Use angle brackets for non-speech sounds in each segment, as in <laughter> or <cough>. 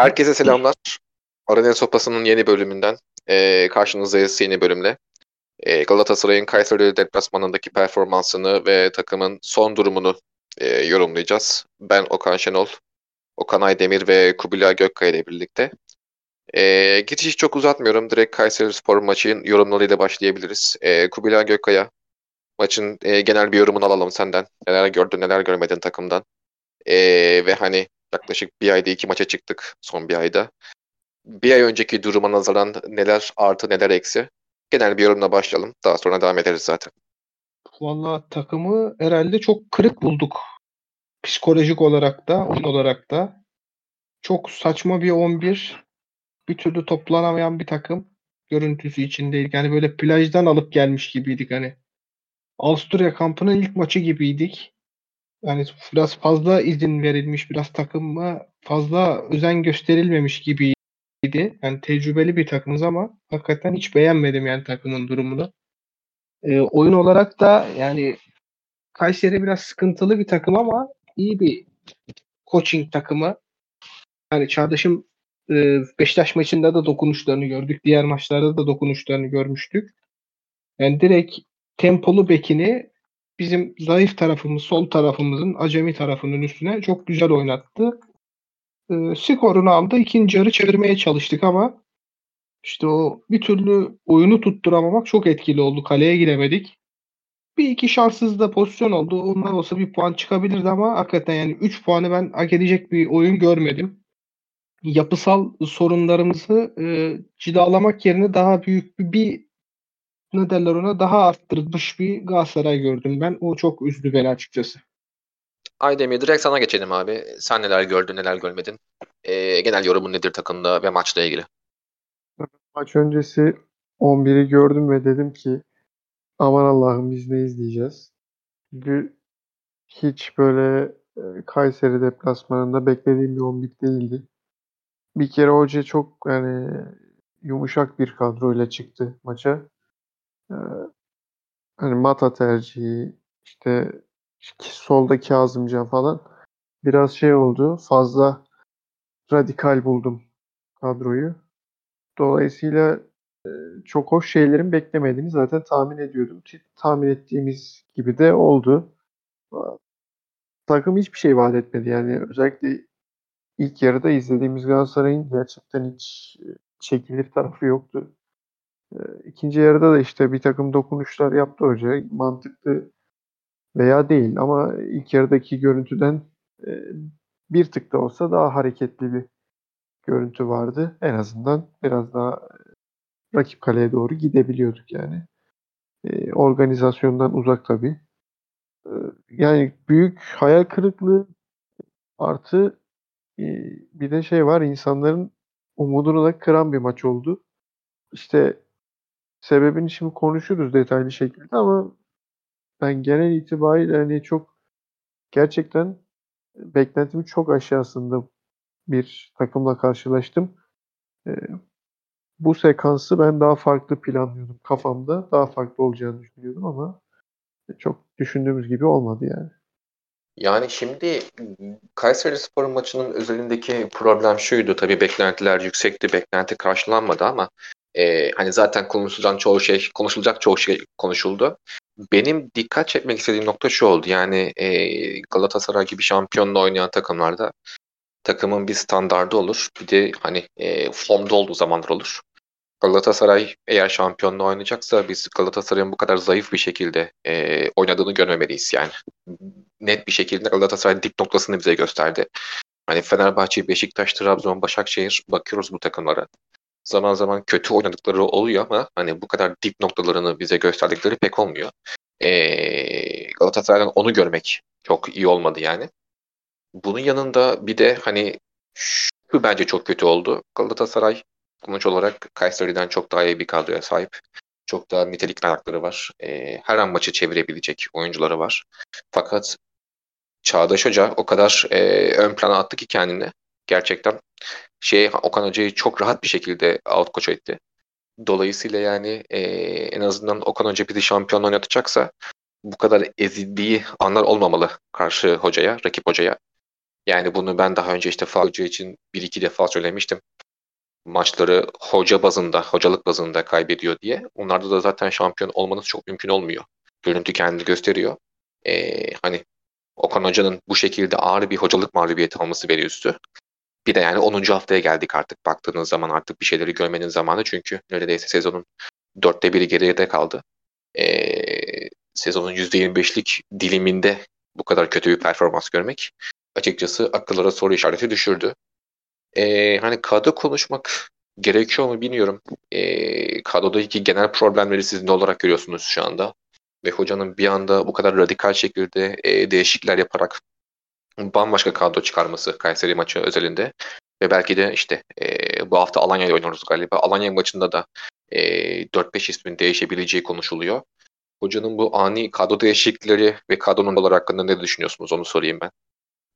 Herkese selamlar. Arena Sopası'nın yeni bölümünden e, karşınızdayız yeni bölümle. E, Galatasaray'ın Kayseri deplasmanındaki performansını ve takımın son durumunu e, yorumlayacağız. Ben Okan Şenol, Okan Aydemir ve Kubilay Gökkaya ile birlikte. E, geçişi çok uzatmıyorum. Direkt Kayseri Spor maçının yorumlarıyla başlayabiliriz. E, Kubilay Gökkaya, maçın e, genel bir yorumunu alalım senden. Neler gördün, neler görmedin takımdan. E, ve hani Yaklaşık bir ayda iki maça çıktık son bir ayda. Bir ay önceki duruma nazaran neler artı neler eksi? Genel bir yorumla başlayalım. Daha sonra devam ederiz zaten. Valla takımı herhalde çok kırık bulduk. Psikolojik olarak da, oyun olarak da. Çok saçma bir 11. Bir türlü toplanamayan bir takım görüntüsü içindeydik. Yani böyle plajdan alıp gelmiş gibiydik hani. Avusturya kampının ilk maçı gibiydik yani biraz fazla izin verilmiş, biraz takıma fazla özen gösterilmemiş gibiydi. Yani tecrübeli bir takımız ama hakikaten hiç beğenmedim yani takımın durumunu. E, oyun olarak da yani Kayseri biraz sıkıntılı bir takım ama iyi bir coaching takımı. Yani Çağdaş'ın e, Beşiktaş maçında da dokunuşlarını gördük. Diğer maçlarda da dokunuşlarını görmüştük. Yani direkt tempolu bekini bizim zayıf tarafımız, sol tarafımızın acemi tarafının üstüne çok güzel oynattı. E, skorunu aldı. İkinci yarı çevirmeye çalıştık ama işte o bir türlü oyunu tutturamamak çok etkili oldu. Kaleye giremedik. Bir iki şanssız da pozisyon oldu. Onlar olsa bir puan çıkabilirdi ama hakikaten yani 3 puanı ben hak edecek bir oyun görmedim. Yapısal sorunlarımızı e, cilalamak yerine daha büyük bir ne derler ona daha arttırılmış bir Galatasaray gördüm ben. O çok üzdü beni açıkçası. Aydemir direkt sana geçelim abi. Sen neler gördün neler görmedin? Ee, genel yorumun nedir takımda ve maçla ilgili? Maç öncesi 11'i gördüm ve dedim ki aman Allah'ım biz ne izleyeceğiz? Çünkü hiç böyle e, Kayseri deplasmanında beklediğim bir 11 değildi. Bir kere hoca çok yani yumuşak bir kadroyla çıktı maça. Hani Mata tercihi işte solda Kazımcan falan biraz şey oldu. Fazla radikal buldum kadroyu. Dolayısıyla çok hoş şeylerin beklemediğini zaten tahmin ediyordum. Tahmin ettiğimiz gibi de oldu. Takım hiçbir şey vaat etmedi. Yani özellikle ilk yarıda izlediğimiz Galatasaray'ın gerçekten hiç çekilir tarafı yoktu. İkinci yarıda da işte bir takım dokunuşlar yaptı hoca. Mantıklı veya değil ama ilk yarıdaki görüntüden bir tık da olsa daha hareketli bir görüntü vardı. En azından biraz daha rakip kaleye doğru gidebiliyorduk yani. organizasyondan uzak tabii. yani büyük hayal kırıklığı artı bir de şey var insanların umudunu da kıran bir maç oldu. İşte Sebebini şimdi konuşuruz detaylı şekilde ama ben genel itibariyle hani çok gerçekten beklentimin çok aşağısında bir takımla karşılaştım. Ee, bu sekansı ben daha farklı planlıyordum kafamda. Daha farklı olacağını düşünüyordum ama çok düşündüğümüz gibi olmadı yani. Yani şimdi Kayseri Spor'un maçının özelindeki problem şuydu. Tabii beklentiler yüksekti, beklenti karşılanmadı ama e, hani zaten konuşulacak çoğu şey konuşulacak çoğu şey konuşuldu. Benim dikkat çekmek istediğim nokta şu oldu. Yani e, Galatasaray gibi şampiyonla oynayan takımlarda takımın bir standardı olur. Bir de hani e, formda olduğu zamanlar olur. Galatasaray eğer şampiyonla oynayacaksa biz Galatasaray'ın bu kadar zayıf bir şekilde e, oynadığını görmemeliyiz yani. Net bir şekilde Galatasaray dip noktasını bize gösterdi. Hani Fenerbahçe, Beşiktaş, Trabzon, Başakşehir bakıyoruz bu takımlara zaman zaman kötü oynadıkları oluyor ama hani bu kadar dip noktalarını bize gösterdikleri pek olmuyor. Ee, Galatasaray'dan onu görmek çok iyi olmadı yani. Bunun yanında bir de hani şu bence çok kötü oldu. Galatasaray sonuç olarak Kayseri'den çok daha iyi bir kadroya sahip. Çok daha nitelikli ayakları var. Ee, her an maçı çevirebilecek oyuncuları var. Fakat Çağdaş Hoca o kadar e, ön plana attı ki kendini. Gerçekten şey Okan Hoca'yı çok rahat bir şekilde out coach etti. Dolayısıyla yani e, en azından Okan Hoca bizi şampiyon oynatacaksa bu kadar ezildiği anlar olmamalı karşı hocaya, rakip hocaya. Yani bunu ben daha önce işte Falcı için bir iki defa söylemiştim. Maçları hoca bazında, hocalık bazında kaybediyor diye. Onlarda da zaten şampiyon olmanız çok mümkün olmuyor. Görüntü kendini gösteriyor. Ee, hani Okan Hoca'nın bu şekilde ağır bir hocalık mağlubiyeti alması beni üstü. Bir de yani 10. haftaya geldik artık baktığınız zaman artık bir şeyleri görmenin zamanı çünkü neredeyse sezonun dörtte biri geride kaldı. Ee, sezonun %25'lik diliminde bu kadar kötü bir performans görmek açıkçası akıllara soru işareti düşürdü. Ee, hani kadro konuşmak gerekiyor mu bilmiyorum. Ee, kadrodaki genel problemleri siz ne olarak görüyorsunuz şu anda? Ve hocanın bir anda bu kadar radikal şekilde e, değişiklikler yaparak bambaşka kadro çıkarması Kayseri maçı özelinde. Ve belki de işte e, bu hafta Alanya'yla oynuyoruz galiba. Alanya maçında da e, 4-5 ismin değişebileceği konuşuluyor. Hocanın bu ani kadro değişiklikleri ve kadronun olarak hakkında ne düşünüyorsunuz onu sorayım ben.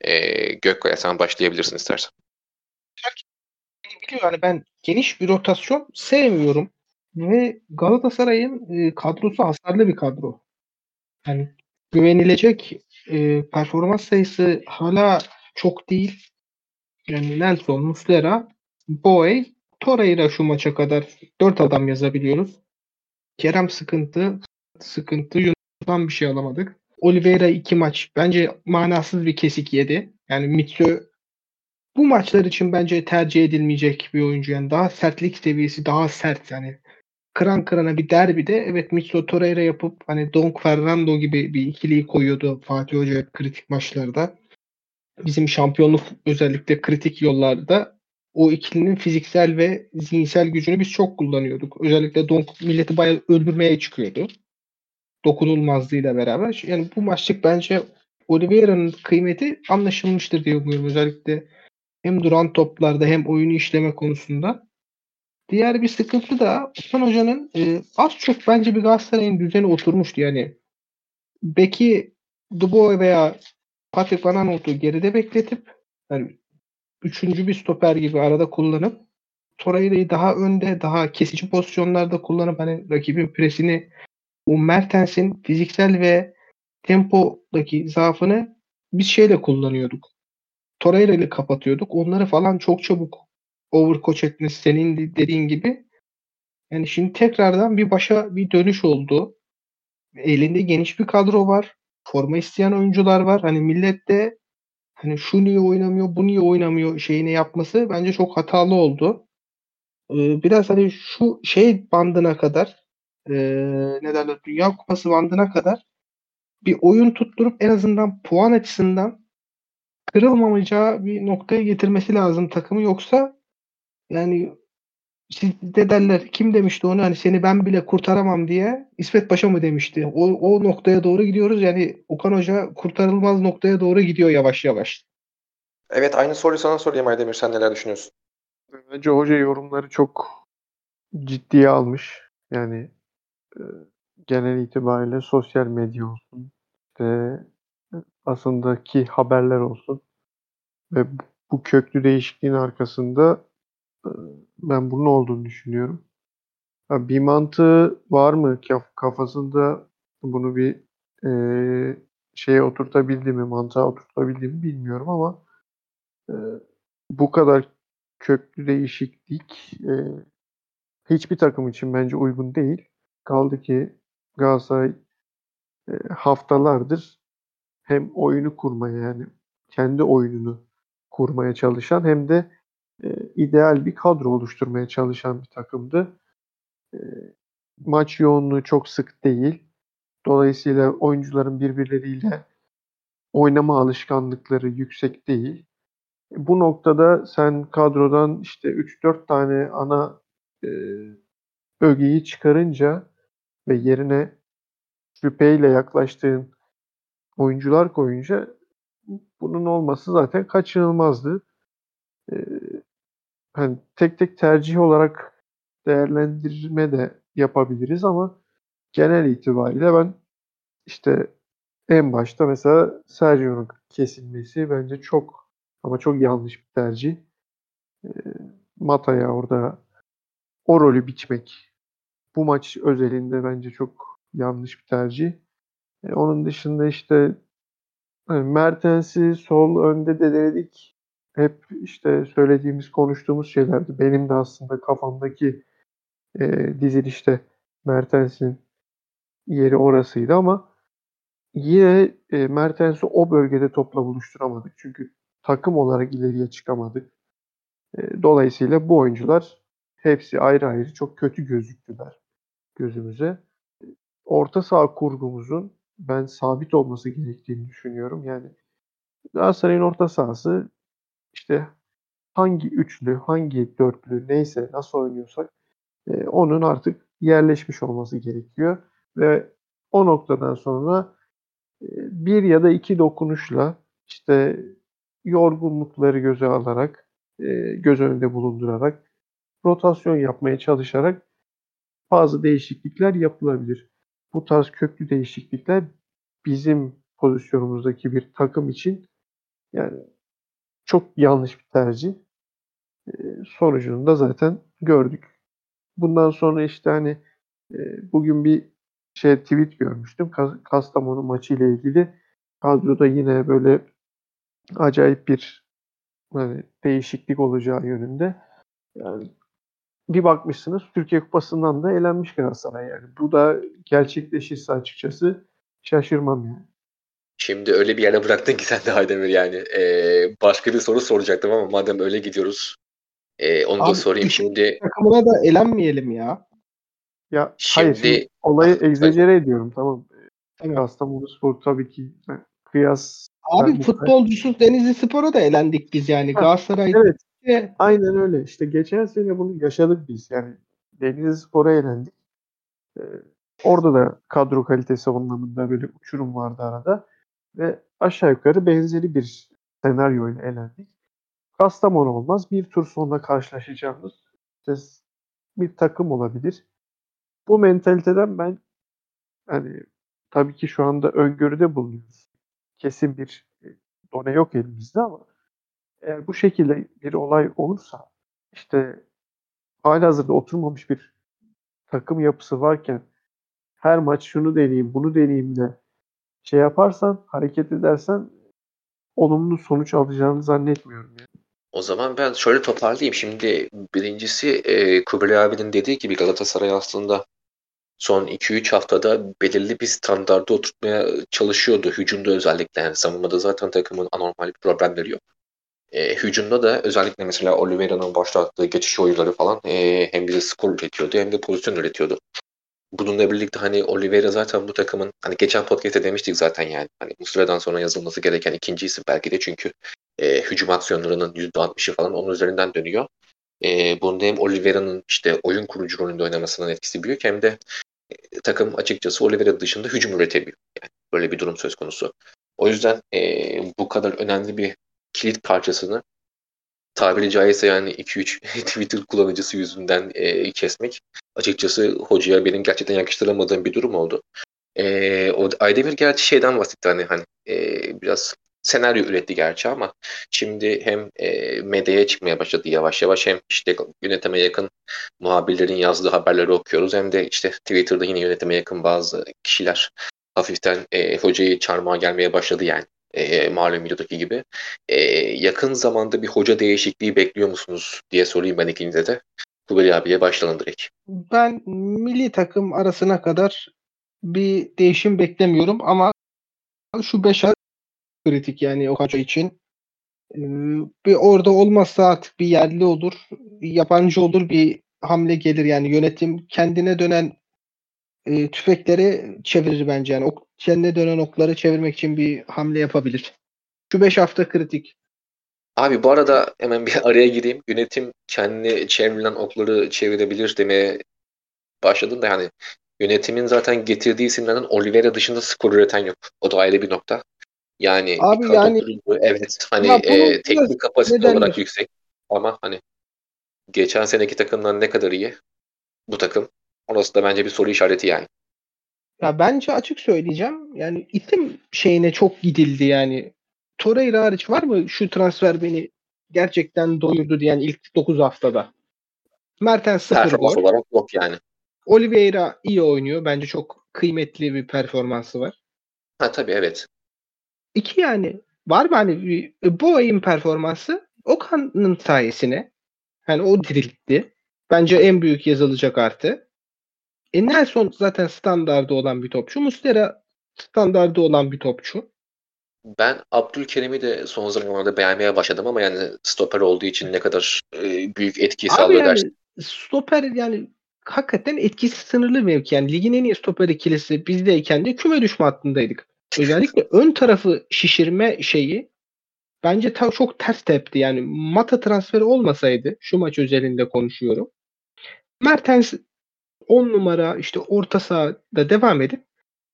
E, Gökkaya sen başlayabilirsin istersen. Biliyor yani ben geniş bir rotasyon sevmiyorum. Ve Galatasaray'ın e, kadrosu hasarlı bir kadro. Yani güvenilecek e, performans sayısı hala çok değil. Yani Nelson, Muslera, Boey, Torreira şu maça kadar 4 adam yazabiliyoruz. Kerem sıkıntı, sıkıntı. Yunus'tan bir şey alamadık. Oliveira iki maç bence manasız bir kesik yedi. Yani Mitsu bu maçlar için bence tercih edilmeyecek bir oyuncu. Yani daha sertlik seviyesi daha sert yani. Kıran kırana bir derbide evet Mitsu Torreira yapıp hani Donk Fernando gibi bir ikiliyi koyuyordu Fatih Hoca kritik maçlarda. Bizim şampiyonluk özellikle kritik yollarda o ikilinin fiziksel ve zihinsel gücünü biz çok kullanıyorduk. Özellikle Donk milleti bayağı öldürmeye çıkıyordu. Dokunulmazlığıyla beraber. Yani bu maçlık bence Oliveira'nın kıymeti anlaşılmıştır diye umuyorum. Özellikle hem duran toplarda hem oyunu işleme konusunda. Diğer bir sıkıntı da Okan Hoca'nın e, az çok bence bir Galatasaray'ın düzeni oturmuştu. Yani Beki Dubois veya Patrick Van Aanholt'u geride bekletip yani üçüncü bir stoper gibi arada kullanıp Torreira'yı daha önde, daha kesici pozisyonlarda kullanıp hani rakibin presini o Mertens'in fiziksel ve tempodaki zaafını biz şeyle kullanıyorduk. Torreira ile kapatıyorduk. Onları falan çok çabuk overcoach etmesi senin dediğin gibi. Yani şimdi tekrardan bir başa bir dönüş oldu. Elinde geniş bir kadro var. Forma isteyen oyuncular var. Hani millet de hani şu niye oynamıyor, bu niye oynamıyor şeyini yapması bence çok hatalı oldu. Ee, biraz hani şu şey bandına kadar e, ne derler Dünya Kupası bandına kadar bir oyun tutturup en azından puan açısından kırılmamayacağı bir noktaya getirmesi lazım takımı yoksa yani sizde derler kim demişti onu hani seni ben bile kurtaramam diye İsmet Paşa mı demişti? O, o noktaya doğru gidiyoruz yani Okan Hoca kurtarılmaz noktaya doğru gidiyor yavaş yavaş. Evet aynı soruyu sana sorayım Aydemir sen neler düşünüyorsun? Bence hoca yorumları çok ciddiye almış. Yani e, genel itibariyle sosyal medya olsun, işte basındaki haberler olsun ve bu köklü değişikliğin arkasında e, ben bunun olduğunu düşünüyorum. Ha, bir mantığı var mı kafasında bunu bir e, şeye oturtabildi mi, mantığa oturtabildi mi bilmiyorum ama e, bu kadar köklü değişiklik e, hiçbir takım için bence uygun değil. Kaldı ki Galatasaray e, haftalardır hem oyunu kurmaya yani kendi oyununu kurmaya çalışan hem de e, ideal bir kadro oluşturmaya çalışan bir takımdı. E, maç yoğunluğu çok sık değil. Dolayısıyla oyuncuların birbirleriyle oynama alışkanlıkları yüksek değil. Bu noktada sen kadrodan işte 3-4 tane ana e, ögeyi çıkarınca ve yerine şüpheyle yaklaştığın oyuncular koyunca bunun olması zaten kaçınılmazdı. Ee, hani tek tek tercih olarak değerlendirme de yapabiliriz ama genel itibariyle ben işte en başta mesela Sergio'nun kesilmesi bence çok ama çok yanlış bir tercih. E, Mata'ya orada o rolü biçmek bu maç özelinde bence çok yanlış bir tercih. E, onun dışında işte hani Mertens'i sol önde de denedik. Hep işte söylediğimiz, konuştuğumuz şeylerdi. Benim de aslında kafamdaki e, dizilişte Mertens'in yeri orasıydı ama yine e, Mertens'i o bölgede topla buluşturamadık. Çünkü takım olarak ileriye çıkamadık. E, dolayısıyla bu oyuncular hepsi ayrı ayrı çok kötü gözüktüler gözümüze. Orta saha kurgumuzun ben sabit olması gerektiğini düşünüyorum. Yani Galatasaray'ın orta sahası işte hangi üçlü, hangi dörtlü neyse nasıl oynuyorsak e, onun artık yerleşmiş olması gerekiyor ve o noktadan sonra e, bir ya da iki dokunuşla işte yorgunlukları göze alarak, e, göz önünde bulundurarak, rotasyon yapmaya çalışarak bazı değişiklikler yapılabilir. Bu tarz köklü değişiklikler bizim pozisyonumuzdaki bir takım için yani çok yanlış bir tercih. E, sonucunu da zaten gördük. Bundan sonra işte hani bugün bir şey tweet görmüştüm. Kastamonu maçı ile ilgili kadroda yine böyle acayip bir hani değişiklik olacağı yönünde. Yani bir bakmışsınız Türkiye Kupası'ndan da elenmiş Galatasaray yani. Bu da gerçekleşirse açıkçası şaşırmam yani. Şimdi öyle bir yere bıraktın ki sen de Aydemir yani. Ee, başka bir soru soracaktım ama madem öyle gidiyoruz ee, onu Abi, da sorayım şimdi. Takımına da elenmeyelim ya. Ya şimdi, hayır şimdi olayı egzecere ediyorum tamam. Tamam. Kastamonu Spor tabii ki kıyas. Abi futbolcusuz Denizli Spor'a da elendik biz yani. Ha, Galatasaray evet. De... Aynen öyle. İşte geçen sene bunu yaşadık biz. Yani Denizli Spor'a elendik. Ee, orada da kadro kalitesi anlamında böyle uçurum vardı arada. Ve aşağı yukarı benzeri bir senaryo ile elendik. Kastamonu olmaz. Bir tur sonra karşılaşacağımız bir takım olabilir. Bu mentaliteden ben hani tabii ki şu anda öngörüde bulunuyoruz. Kesin bir e, done yok elimizde ama eğer bu şekilde bir olay olursa işte halihazırda oturmamış bir takım yapısı varken her maç şunu deneyeyim, bunu deneyeyim de şey yaparsan, hareket edersen olumlu sonuç alacağını zannetmiyorum. Yani. O zaman ben şöyle toparlayayım. Şimdi birincisi e, Kubilay abinin dediği gibi Galatasaray aslında son 2-3 haftada belirli bir standarda oturtmaya çalışıyordu. Hücumda özellikle yani savunmada zaten takımın anormal problemleri yok. E, hücumda da özellikle mesela Oliveira'nın başlattığı geçiş oyunları falan e, hem bize skor üretiyordu hem de pozisyon üretiyordu. Bununla birlikte hani Oliveira zaten bu takımın hani geçen podcast'te demiştik zaten yani hani bu süreden sonra yazılması gereken ikinci isim belki de çünkü e, hücum aksiyonlarının %60'ı falan onun üzerinden dönüyor. E, bunda hem Oliveira'nın işte oyun kurucu rolünde oynamasının etkisi büyük hem de e, takım açıkçası Oliveira dışında hücum üretemiyor. Yani böyle bir durum söz konusu. O yüzden e, bu kadar önemli bir kilit parçasını tabiri caizse yani 2-3 <laughs> Twitter kullanıcısı yüzünden e, kesmek açıkçası hocaya benim gerçekten yakıştıramadığım bir durum oldu. E, o Aydemir gerçi şeyden bahsetti hani hani e, biraz senaryo üretti gerçi ama şimdi hem e, medyaya çıkmaya başladı yavaş yavaş hem işte yönetime yakın muhabirlerin yazdığı haberleri okuyoruz hem de işte Twitter'da yine yönetime yakın bazı kişiler hafiften e, hocayı çarmıha gelmeye başladı yani e, malum videodaki gibi. E, yakın zamanda bir hoca değişikliği bekliyor musunuz diye sorayım ben ikinize de. Kubeli abiye başlayalım direkt. Ben milli takım arasına kadar bir değişim beklemiyorum ama şu 5 ay kritik yani o hoca için. Ee, bir orada olmazsa artık bir yerli olur, yabancı olur bir hamle gelir yani yönetim kendine dönen e, tüfekleri çevirir bence yani ok, kendine dönen okları çevirmek için bir hamle yapabilir. Şu 5 hafta kritik. Abi bu arada hemen bir <laughs> araya gireyim. Yönetim kendi çevrilen okları çevirebilir demeye başladım da yani yönetimin zaten getirdiği isimlerden Oliveira dışında skor üreten yok. O da ayrı bir nokta. Yani Abi yani kurulu, evet hani e, teknik kapasite olarak yüksek ama hani geçen seneki takımdan ne kadar iyi bu takım Orası da bence bir soru işareti yani. Ya bence açık söyleyeceğim. Yani isim şeyine çok gidildi yani. Torreira hariç var mı şu transfer beni gerçekten doyurdu diyen ilk 9 haftada? Mertens 0 gol. olarak yok yani. Oliveira iyi oynuyor. Bence çok kıymetli bir performansı var. Ha tabii evet. iki yani var mı hani bu ayın performansı Okan'ın sayesine. Hani o diriltti. Bence en büyük yazılacak artı. E Nelson zaten standardı olan bir topçu. Muslera standardı olan bir topçu. Ben Abdülkerim'i de son zamanlarda beğenmeye başladım ama yani stoper olduğu için ne kadar e, büyük etki sağlıyor yani dersin. stoper yani hakikaten etkisi sınırlı mevki. Yani ligin en iyi stoper ikilisi bizdeyken de küme düşme hattındaydık. Özellikle <laughs> ön tarafı şişirme şeyi bence ta çok ters tepti. Yani Mata transferi olmasaydı şu maç özelinde konuşuyorum. Mertens 10 numara işte orta sahada devam edip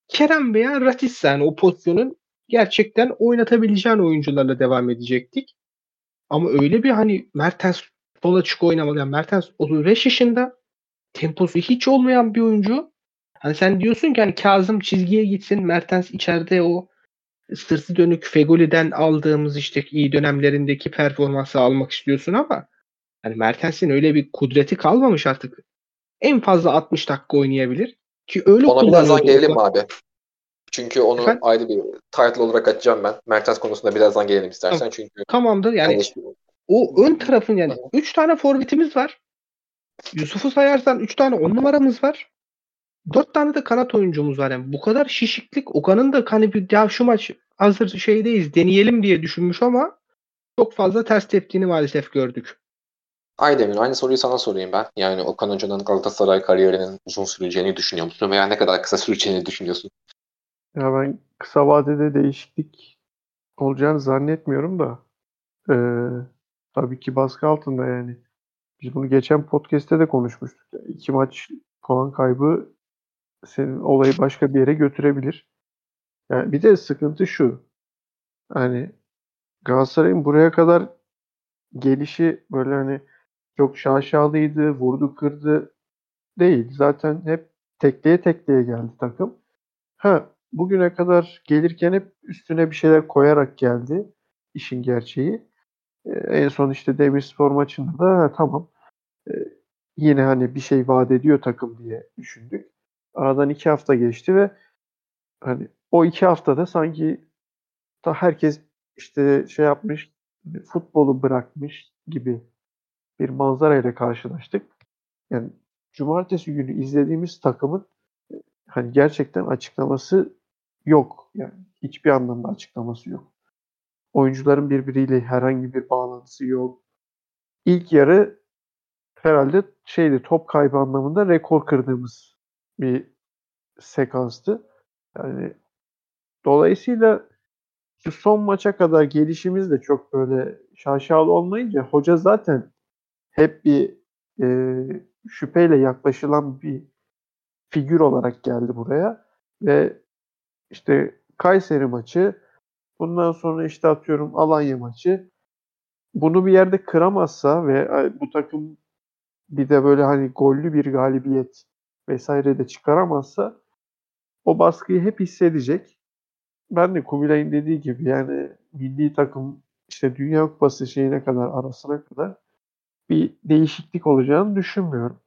Kerem veya Ratis yani o pozisyonun gerçekten oynatabileceğin oyuncularla devam edecektik. Ama öyle bir hani Mertens sol açık oynamalı. Yani Mertens 35 yaşında temposu hiç olmayan bir oyuncu. Hani sen diyorsun ki hani Kazım çizgiye gitsin Mertens içeride o sırtı dönük Fegoli'den aldığımız işte iyi dönemlerindeki performansı almak istiyorsun ama hani Mertens'in öyle bir kudreti kalmamış artık. En fazla 60 dakika oynayabilir. Ki öyle Ona birazdan gelelim abi? Çünkü onu Efendim? ayrı bir title olarak açacağım ben. Mertens konusunda birazdan gelelim istersen. Çünkü Tamamdır yani o ön tarafın yani 3 tane forvetimiz var. Yusuf'u sayarsan 3 tane 10 numaramız var. 4 tane de kanat oyuncumuz var. Yani bu kadar şişiklik Okan'ın da hani bir ya şu maç hazır şeydeyiz deneyelim diye düşünmüş ama çok fazla ters teptiğini maalesef gördük. Aydemir aynı soruyu sana sorayım ben. Yani Okan Hoca'nın Galatasaray kariyerinin uzun süreceğini düşünüyor musun? Veya ne kadar kısa süreceğini düşünüyorsun? Ya ben kısa vadede değişiklik olacağını zannetmiyorum da eee, tabii ki baskı altında yani. Biz bunu geçen podcast'te de konuşmuştuk. Ya İki maç puan kaybı senin olayı başka bir yere götürebilir. Yani bir de sıkıntı şu. Hani Galatasaray'ın buraya kadar gelişi böyle hani çok şaşalıydı, vurdu kırdı değil. Zaten hep tekleye tekleye geldi takım. Ha bugüne kadar gelirken hep üstüne bir şeyler koyarak geldi işin gerçeği. Ee, en son işte Demirspor maçında da ha, tamam Ee, yine hani bir şey vaat ediyor takım diye düşündük. Aradan iki hafta geçti ve hani o iki haftada sanki da herkes işte şey yapmış futbolu bırakmış gibi bir manzarayla karşılaştık. Yani cumartesi günü izlediğimiz takımın hani gerçekten açıklaması yok. Yani hiçbir anlamda açıklaması yok. Oyuncuların birbiriyle herhangi bir bağlantısı yok. İlk yarı herhalde şeydi top kaybı anlamında rekor kırdığımız bir sekanstı. Yani dolayısıyla şu son maça kadar gelişimiz de çok böyle şaşalı olmayınca hoca zaten hep bir e, şüpheyle yaklaşılan bir figür olarak geldi buraya ve işte Kayseri maçı bundan sonra işte atıyorum Alanya maçı bunu bir yerde kıramazsa ve bu takım bir de böyle hani gollü bir galibiyet vesaire de çıkaramazsa o baskıyı hep hissedecek. Ben de Kubilay'ın dediği gibi yani milli takım işte Dünya Kupası şeyine kadar arasına kadar bir değişiklik olacağını düşünmüyorum.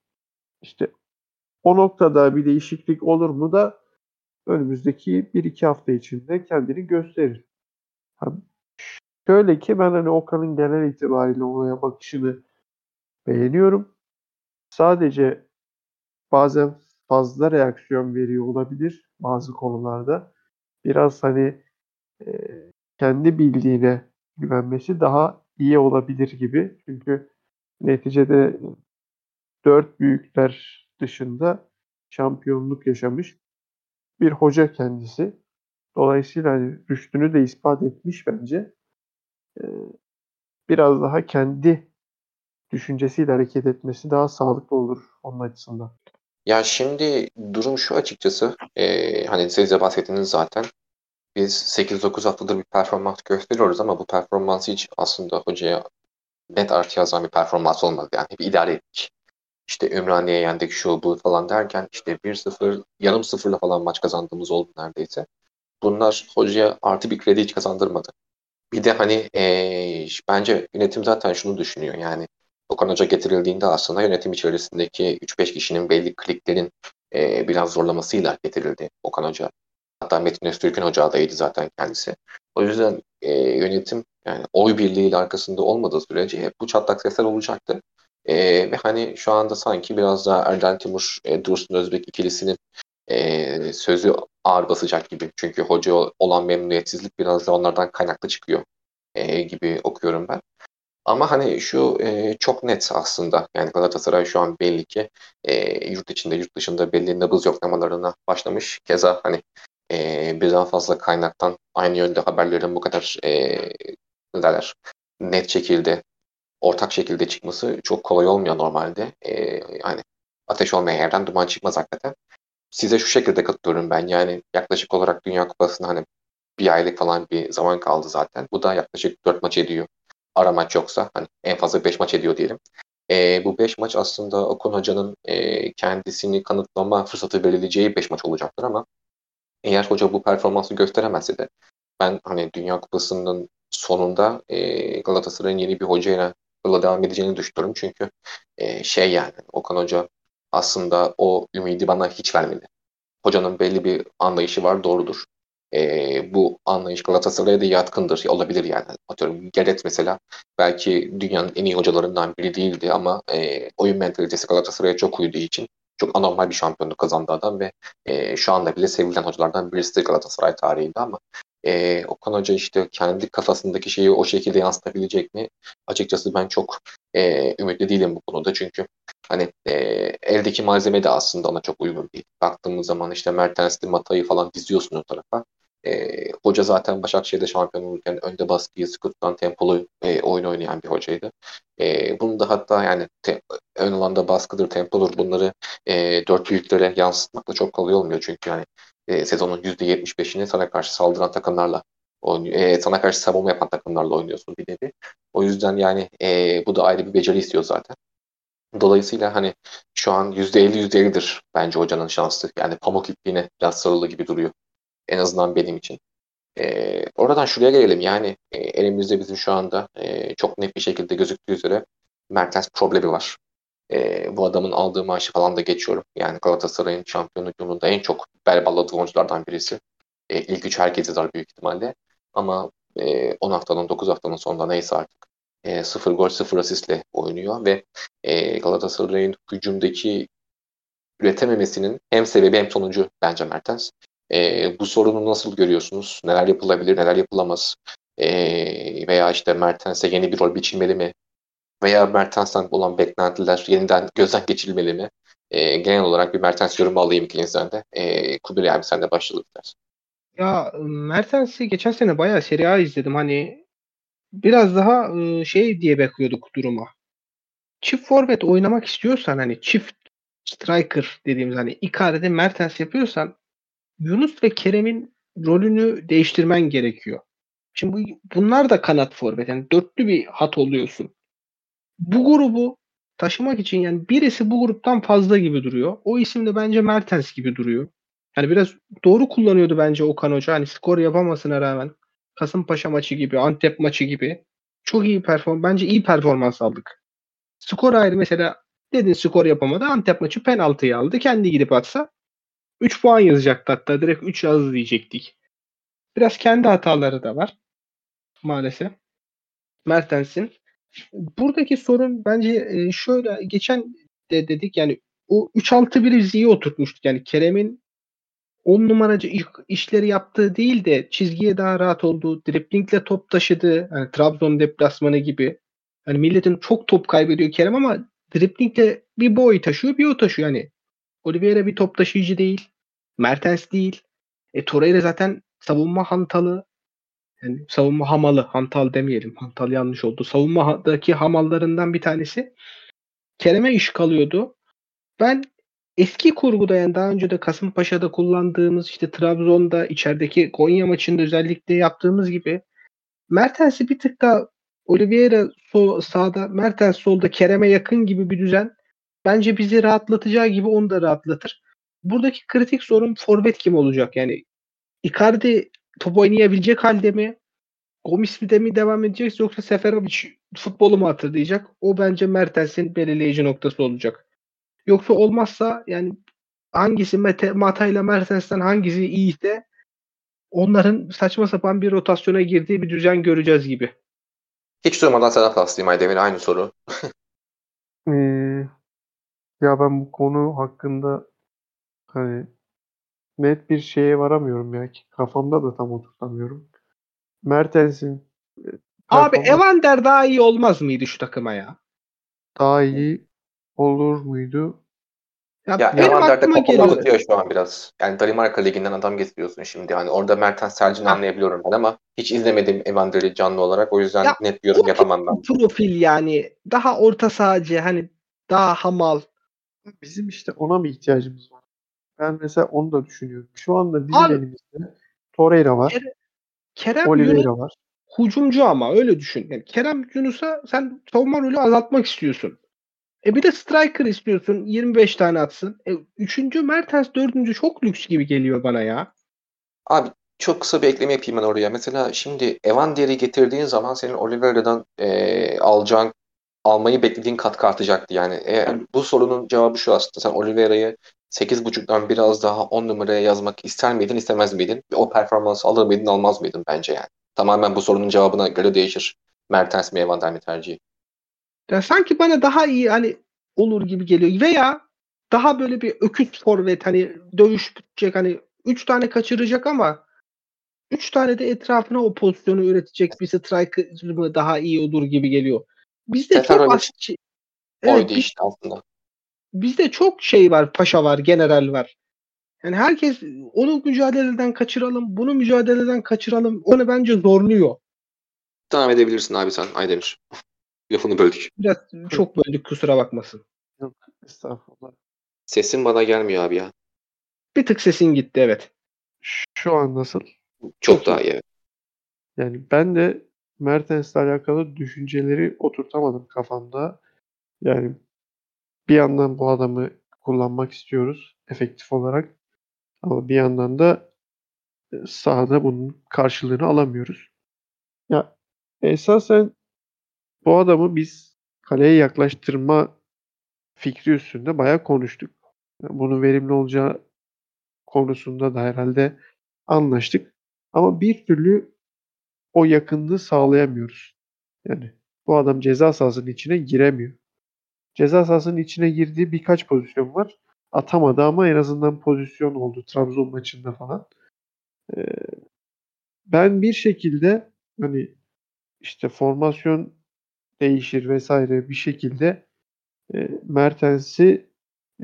İşte o noktada bir değişiklik olur mu da önümüzdeki 1-2 hafta içinde kendini gösterir. Ha, şöyle ki ben hani Okan'ın genel itibariyle olaya bakışını beğeniyorum. Sadece bazen fazla reaksiyon veriyor olabilir bazı konularda. Biraz hani e, kendi bildiğine güvenmesi daha iyi olabilir gibi. Çünkü neticede dört büyükler dışında şampiyonluk yaşamış bir hoca kendisi. Dolayısıyla hani rüştünü de ispat etmiş bence. Ee, biraz daha kendi düşüncesiyle hareket etmesi daha sağlıklı olur onun açısından. Ya şimdi durum şu açıkçası. e, hani siz de bahsettiniz zaten. Biz 8-9 haftadır bir performans gösteriyoruz ama bu performans hiç aslında hocaya net artı yazan bir performans olmadı. Yani hep idare ettik. İşte Ümraniye'ye yendik şu bu falan derken işte 1-0 yarım sıfırla falan maç kazandığımız oldu neredeyse. Bunlar hocaya artı bir kredi hiç kazandırmadı. Bir de hani eee, bence yönetim zaten şunu düşünüyor yani Okan Hoca getirildiğinde aslında yönetim içerisindeki 3-5 kişinin belli kliklerin eee, biraz zorlamasıyla getirildi Okan Hoca. Hatta Metin Öztürk'ün ocağındaydı zaten kendisi. O yüzden e, yönetim yani oy birliğiyle arkasında olmadığı sürece hep bu çatlak sesler olacaktı. E, ve hani şu anda sanki biraz daha Erden Timur, e, Dursun Özbek ikilisinin e, sözü ağır basacak gibi. Çünkü hoca olan memnuniyetsizlik biraz da onlardan kaynaklı çıkıyor e, gibi okuyorum ben. Ama hani şu e, çok net aslında. Yani Galatasaray şu an belli ki e, yurt içinde yurt dışında belli nabız yoklamalarına başlamış. Keza hani e, birden fazla kaynaktan aynı yönde haberlerin bu kadar e, ne derler net şekilde ortak şekilde çıkması çok kolay olmuyor normalde. E, yani ateş olmayan yerden duman çıkmaz hakikaten. Size şu şekilde katılıyorum ben. Yani yaklaşık olarak Dünya Kupası'na hani bir aylık falan bir zaman kaldı zaten. Bu da yaklaşık 4 maç ediyor. Ara maç yoksa hani en fazla 5 maç ediyor diyelim. E, bu 5 maç aslında Okun Hoca'nın e, kendisini kanıtlama fırsatı verileceği 5 maç olacaktır ama eğer hoca bu performansı gösteremezse de ben hani Dünya Kupası'nın sonunda e, Galatasaray'ın yeni bir hocayla yola devam edeceğini düşünüyorum. Çünkü e, şey yani Okan Hoca aslında o ümidi bana hiç vermedi. Hocanın belli bir anlayışı var doğrudur. E, bu anlayış Galatasaray'a da yatkındır. Olabilir yani. Atıyorum Geret mesela belki dünyanın en iyi hocalarından biri değildi ama e, oyun mentalitesi Galatasaray'a çok uyduğu için çok anormal bir şampiyonluk kazandı adam ve e, şu anda bile sevilen hocalardan birisi Galatasaray tarihinde ama e, Okan Hoca işte kendi kafasındaki şeyi o şekilde yansıtabilecek mi? Açıkçası ben çok e, ümitli değilim bu konuda çünkü hani e, eldeki malzeme de aslında ona çok uygun değil. Baktığımız zaman işte Mertens'li Mata'yı falan diziyorsun o tarafa. E, hoca zaten Başakşehir'de şampiyon olurken önde baskıyı sıkı tempolu e, oyun oynayan bir hocaydı. E, bunu da hatta yani te, ön alanda baskıdır, tempodur bunları e, dört büyüklere yansıtmak da çok kolay olmuyor. Çünkü yani e, sezonun %75'ini sana karşı saldıran takımlarla oynuyor. E, sana karşı savunma yapan takımlarla oynuyorsun bir nevi. O yüzden yani e, bu da ayrı bir beceri istiyor zaten. Dolayısıyla hani şu an %50 %50'dir bence hocanın şansı. Yani pamuk ipliğine biraz sarılı gibi duruyor. En azından benim için. E, oradan şuraya gelelim. Yani e, elimizde bizim şu anda e, çok net bir şekilde gözüktüğü üzere Mertens problemi var. E, bu adamın aldığı maaşı falan da geçiyorum. Yani Galatasaray'ın şampiyonluk yolunda en çok bel oyunculardan birisi. E, ilk üç herkese dar büyük ihtimalle. Ama e, 10 haftanın 9 haftanın sonunda neyse artık e, 0 gol 0 asistle oynuyor ve e, Galatasaray'ın hücumdaki üretememesinin hem sebebi hem sonucu bence Mertens. E, bu sorunu nasıl görüyorsunuz? Neler yapılabilir, neler yapılamaz? E, veya işte Mertens'e yeni bir rol biçilmeli mi? Veya Mertens'ten olan beklentiler yeniden gözden geçirilmeli mi? E, genel olarak bir Mertens yorumu alayım ikinizden de. E, Kubilay abi sen de başlayalım istersen. Ya Mertens'i geçen sene bayağı Serie A izledim. Hani biraz daha şey diye bekliyorduk duruma. Çift forvet oynamak istiyorsan hani çift striker dediğimiz hani Icardi Mertens yapıyorsan Yunus ve Kerem'in rolünü değiştirmen gerekiyor. Şimdi bu, bunlar da kanat forvet. Yani dörtlü bir hat oluyorsun. Bu grubu taşımak için yani birisi bu gruptan fazla gibi duruyor. O isim de bence Mertens gibi duruyor. Yani biraz doğru kullanıyordu bence Okan Hoca. Hani skor yapamasına rağmen Kasımpaşa maçı gibi, Antep maçı gibi çok iyi performans. Bence iyi performans aldık. Skor ayrı mesela dedin skor yapamadı. Antep maçı penaltıyı aldı. Kendi gidip atsa 3 puan yazacaktı hatta. Direkt 3 yazdı diyecektik. Biraz kendi hataları da var. Maalesef. Mertens'in. Buradaki sorun bence e, şöyle geçen de dedik yani o 3-6-1'i biz iyi oturtmuştuk. Yani Kerem'in 10 numaracı işleri yaptığı değil de çizgiye daha rahat olduğu, driplingle top taşıdığı, yani Trabzon deplasmanı gibi. Hani milletin çok top kaybediyor Kerem ama driplingle bir boy taşıyor, bir o taşıyor. Yani Oliveira bir top taşıyıcı değil. Mertens değil. E Torreira zaten savunma hantalı. Yani savunma hamalı. Hantal demeyelim. Hantal yanlış oldu. Savunmadaki hamallarından bir tanesi. Kerem'e iş kalıyordu. Ben eski kurguda yani daha önce de Kasımpaşa'da kullandığımız işte Trabzon'da içerideki Konya maçında özellikle yaptığımız gibi Mertens'i bir tık daha Oliveira sağda, Mertens solda Kerem'e yakın gibi bir düzen bence bizi rahatlatacağı gibi onu da rahatlatır. Buradaki kritik sorun forvet kim olacak? Yani Icardi top oynayabilecek halde mi? Gomis de mi devam edecek yoksa Seferovic futbolu mu hatırlayacak? O bence Mertens'in belirleyici noktası olacak. Yoksa olmazsa yani hangisi Mete, Mata ile Mertens'ten hangisi iyiyse onların saçma sapan bir rotasyona girdiği bir düzen göreceğiz gibi. Hiç durmadan sana paslayayım Aydemir. Aynı soru. Ee, <laughs> ya ben bu konu hakkında hani net bir şeye varamıyorum ya. Kafamda da tam oturtamıyorum. Mertens'in e, Abi Evander daha iyi olmaz mıydı şu takıma ya? daha iyi olur muydu? Ya, Ya benim Evander'de aklıma geliyor. dağıtıyor şu an biraz. Yani Danimarka Ligi'nden adam getiriyorsun şimdi. Hani orada Mertens tercihini Ha. anlayabiliyorum ben ama hiç izlemedim Evander'i canlı olarak. O yüzden Ya, net bir yorum yapamam ben. Profil yani daha orta sahacı hani daha hamal. Bizim işte ona mı ihtiyacımız var? Ben mesela onu da düşünüyorum. Şu anda bizim Abi- elimizde Torreira var, Kerem Oliveira var. hücumcu ama öyle düşün. Yani Kerem Yunus'a sen savunma rolü azaltmak istiyorsun. E bir de striker istiyorsun 25 tane atsın. E, üçüncü Mertens dördüncü çok lüks gibi geliyor bana ya. Abi çok kısa bir ekleme yapayım ben oraya. Mesela şimdi Evander'i getirdiğin zaman senin Oliveira'dan eee alacağın almayı beklediğin katkı artacaktı. Yani eğer bu sorunun cevabı şu aslında. Sen Oliveira'yı 8.5'dan biraz daha 10 numaraya yazmak ister miydin, istemez miydin? O performansı alır mıydın, almaz mıydın bence yani. Tamamen bu sorunun cevabına göre değişir. Mertens mi, Evander mi tercihi? Yani sanki bana daha iyi hani olur gibi geliyor. Veya daha böyle bir öküz forvet hani dövüş bitecek hani 3 tane kaçıracak ama 3 tane de etrafına o pozisyonu üretecek bir striker daha iyi olur gibi geliyor. Bizde çok şey- Evet, Oydu biz- işte aslında. bizde çok şey var, paşa var, general var. Yani herkes onu mücadeleden kaçıralım, bunu mücadeleden kaçıralım. Onu bence zorluyor. Devam edebilirsin abi sen Aydemir. Lafını böldük. Biraz çok böldük kusura bakmasın. Estağfurullah. Sesin bana gelmiyor abi ya. Bir tık sesin gitti evet. Şu an nasıl? Çok, Çok daha iyi. evet. Yani ben de Mertens'le alakalı düşünceleri oturtamadım kafamda. Yani bir yandan bu adamı kullanmak istiyoruz efektif olarak. Ama bir yandan da e, sahada bunun karşılığını alamıyoruz. Ya esasen bu adamı biz kaleye yaklaştırma fikri üstünde bayağı konuştuk. Yani Bunun verimli olacağı konusunda da herhalde anlaştık. Ama bir türlü o yakınlığı sağlayamıyoruz. Yani bu adam ceza sahasının içine giremiyor. Ceza sahasının içine girdiği birkaç pozisyon var. Atamadı ama en azından pozisyon oldu Trabzon maçında falan. Ee, ben bir şekilde hani işte formasyon değişir vesaire bir şekilde e, Mertens'i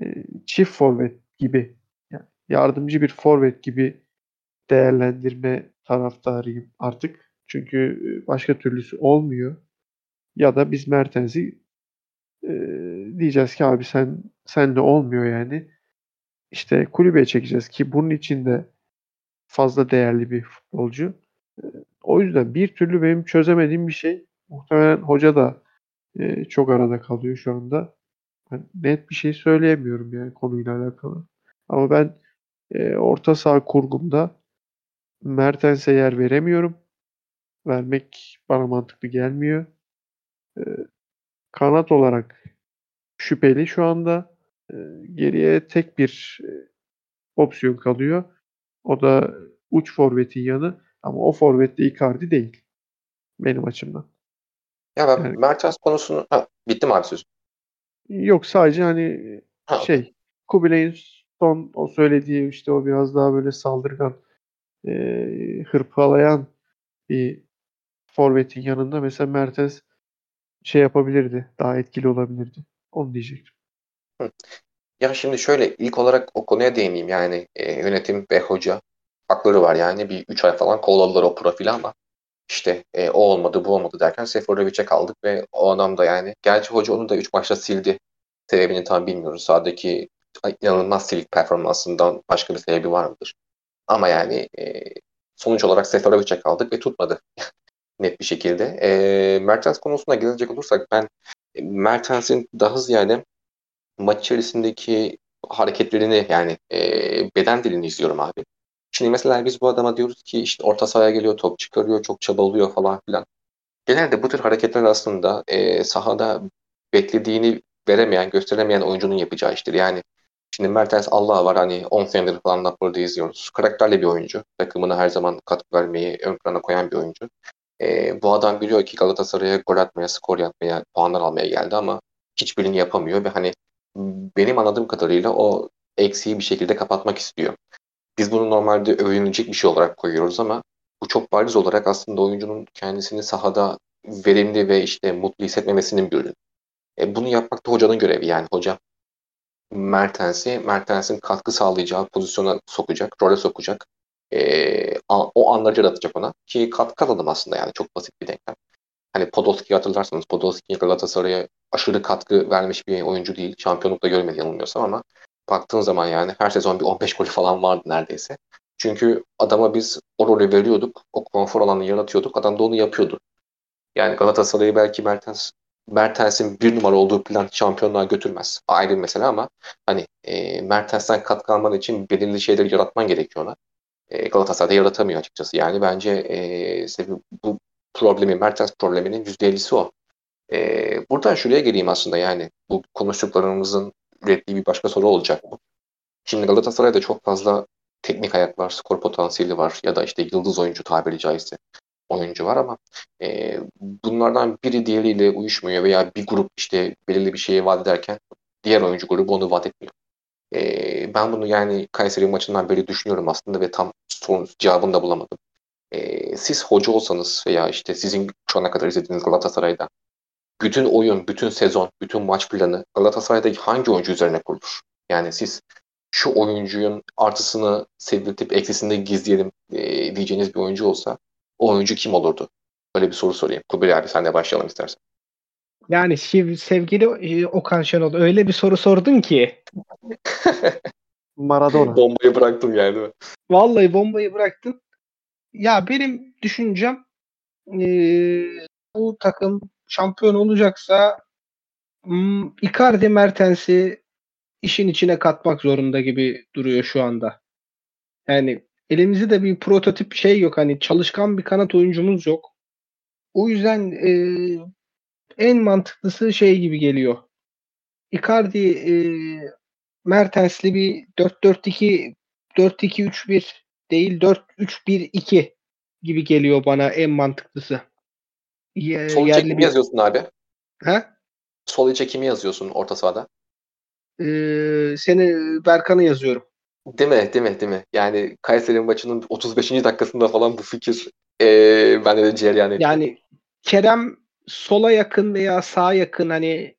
e, çift forvet gibi yani yardımcı bir forvet gibi değerlendirme taraftarıyım artık. Çünkü e, başka türlüsü olmuyor. Ya da biz Mertens'i e, diyeceğiz ki abi sen senle olmuyor yani. İşte kulübeye çekeceğiz ki bunun için de fazla değerli bir futbolcu. E, o yüzden bir türlü benim çözemediğim bir şey. Muhtemelen hoca da e, çok arada kalıyor şu anda. Ben net bir şey söyleyemiyorum yani konuyla alakalı. Ama ben e, orta saha kurgumda Mertens'e yer veremiyorum. Vermek bana mantıklı gelmiyor. E, kanat olarak şüpheli şu anda. E, geriye tek bir e, opsiyon kalıyor. O da uç forvetin yanı. Ama o forvet de Icardi değil. Benim açımdan. Ya ben Yani- Mertens konusunu... Ha, bitti mi abi söz? Yok sadece hani Ha, şey Kubilay'ın son o söylediği işte o biraz daha böyle saldırgan e, hırpalayan bir forvetin yanında mesela Mertens şey yapabilirdi. Daha etkili olabilirdi. Onu diyecektim. Ya şimdi şöyle ilk olarak o konuya değineyim yani e, yönetim ve hoca hakları var yani bir 3 ay falan kovaladılar o profili ama işte e, o olmadı bu olmadı derken Seferovic'e kaldık ve o adam da yani gerçi hoca onu da 3 maçta sildi. Sebebini tam bilmiyoruz. Sahadaki inanılmaz silik performansından başka bir sebebi var mıdır? Ama yani e, sonuç olarak Seferovic'e kaldık ve tutmadı net bir şekilde. E, Mertens konusuna gelecek olursak ben e, Mertens'in daha ziyade maç içerisindeki hareketlerini yani e, beden dilini izliyorum abi. Şimdi mesela biz bu adama diyoruz ki işte orta sahaya geliyor, top çıkarıyor, çok çabalıyor falan filan. Genelde bu tür hareketler aslında e, sahada beklediğini veremeyen, gösteremeyen oyuncunun yapacağı iştir. Yani Şimdi Mertens Allah var hani 10 senedir falan Napoli'de izliyoruz. Karakterli bir oyuncu. Takımına her zaman katkı vermeyi ön plana koyan bir oyuncu. E, bu adam biliyor ki Galatasaray'a gol atmaya, skor yapmaya, puanlar almaya geldi ama hiçbirini yapamıyor ve hani benim anladığım kadarıyla o eksiği bir şekilde kapatmak istiyor. Biz bunu normalde övünecek bir şey olarak koyuyoruz ama bu çok bariz olarak aslında oyuncunun kendisini sahada verimli ve işte mutlu hissetmemesinin bir ürünü. E, bunu yapmak da hocanın görevi yani hoca Mertens'i, Mertens'in katkı sağlayacağı pozisyona sokacak, role sokacak. E, o anları yaratacak ona. Ki katkı alalım aslında yani çok basit bir denklem. Hani Podolski'yi hatırlarsanız Podolski Galatasaray'a aşırı katkı vermiş bir oyuncu değil. Şampiyonlukta görmedi yanılmıyorsam ama baktığın zaman yani her sezon bir 15 golü falan vardı neredeyse. Çünkü adama biz o rolü veriyorduk. O konfor alanını yaratıyorduk. Adam da onu yapıyordu. Yani Galatasaray'ı belki Mertens Mertens'in bir numara olduğu plan şampiyonluğa götürmez. Ayrı bir mesele ama hani e, Mertens'ten katkı alman için belirli şeyleri yaratman gerekiyor ona. E, Galatasaray'da yaratamıyor açıkçası. Yani bence e, bu problemi, Mertens probleminin %50'si o. E, buradan şuraya geleyim aslında yani bu konuştuklarımızın ürettiği bir başka soru olacak bu. Şimdi Galatasaray'da çok fazla teknik ayaklar, skor potansiyeli var ya da işte yıldız oyuncu tabiri caizse oyuncu var ama e, bunlardan biri diğeriyle uyuşmuyor veya bir grup işte belirli bir şeyi vaat ederken diğer oyuncu grubu onu vaat etmiyor. E, ben bunu yani Kayseri maçından beri düşünüyorum aslında ve tam sorun cevabını da bulamadım. E, siz hoca olsanız veya işte sizin şu ana kadar izlediğiniz Galatasaray'da bütün oyun, bütün sezon, bütün maç planı Galatasaray'da hangi oyuncu üzerine kurulur? Yani siz şu oyuncunun artısını seviltip eksisini gizleyelim e, diyeceğiniz bir oyuncu olsa o oyuncu kim olurdu? Böyle bir soru sorayım. Kubilay abi sen de başlayalım istersen. Yani sevgili e, Okan Şenol öyle bir soru sordun ki. <laughs> Maradona. Bombayı bıraktım yani? Vallahi bombayı bıraktın. Ya benim düşüncem e, bu takım şampiyon olacaksa hmm, Icardi Mertens'i işin içine katmak zorunda gibi duruyor şu anda. Yani elimizde de bir prototip şey yok. Hani çalışkan bir kanat oyuncumuz yok. O yüzden e, en mantıklısı şey gibi geliyor. Icardi e, Mertens'li bir 4-4-2 4-2-3-1 değil 4-3-1-2 gibi geliyor bana en mantıklısı. Ye, Sol içe kimi bir... yazıyorsun abi? He? Sol içe kimi yazıyorsun orta sahada? Ee, seni Berkan'ı yazıyorum. Değil mi? Değil mi? Değil mi? Yani Kayseri maçının 35. dakikasında falan bu fikir ee, bende de cereyan etti. Yani Kerem sola yakın veya sağa yakın hani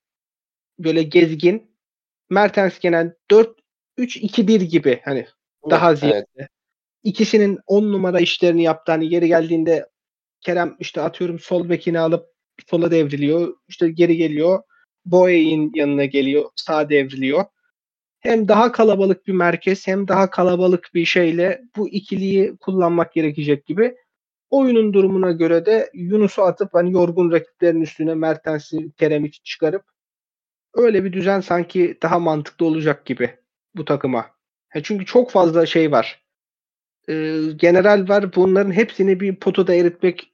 böyle gezgin. Mertens genel 4-3-2-1 gibi hani daha ziyade. Evet. İkisinin 10 numara işlerini yaptı. Hani geri geldiğinde Kerem işte atıyorum sol bekini alıp sola devriliyor. İşte geri geliyor. Boye'in yanına geliyor. Sağ devriliyor hem daha kalabalık bir merkez hem daha kalabalık bir şeyle bu ikiliyi kullanmak gerekecek gibi. Oyunun durumuna göre de Yunus'u atıp hani yorgun rakiplerin üstüne Mertens'i, Kerem'i çıkarıp öyle bir düzen sanki daha mantıklı olacak gibi bu takıma. He çünkü çok fazla şey var. Ee, general var. Bunların hepsini bir potoda eritmek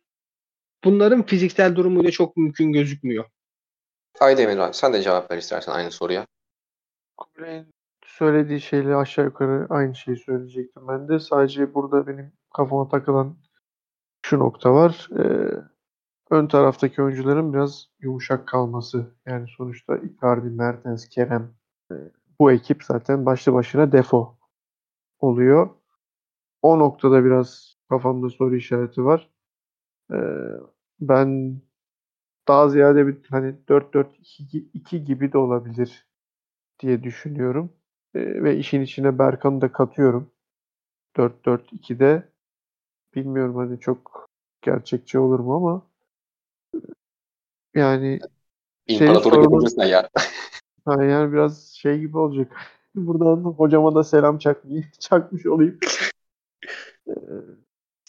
bunların fiziksel durumuyla çok mümkün gözükmüyor. Haydi Emir abi sen de cevap ver istersen aynı soruya. Kubilay'ın söylediği şeyle aşağı yukarı aynı şeyi söyleyecektim ben de. Sadece burada benim kafama takılan şu nokta var. Ee, ön taraftaki oyuncuların biraz yumuşak kalması. Yani sonuçta Icardi, Mertens, Kerem e, bu ekip zaten başlı başına defo oluyor. O noktada biraz kafamda soru işareti var. Ee, ben daha ziyade bir hani 4-4-2 gibi de olabilir diye düşünüyorum. E, ve işin içine Berkan'ı da katıyorum. 4-4-2'de bilmiyorum hani çok gerçekçi olur mu ama yani şey sorunu, ya. Ha, yani biraz şey gibi olacak. <laughs> Buradan hocama da selam çakmayı <laughs> çakmış olayım. Ee,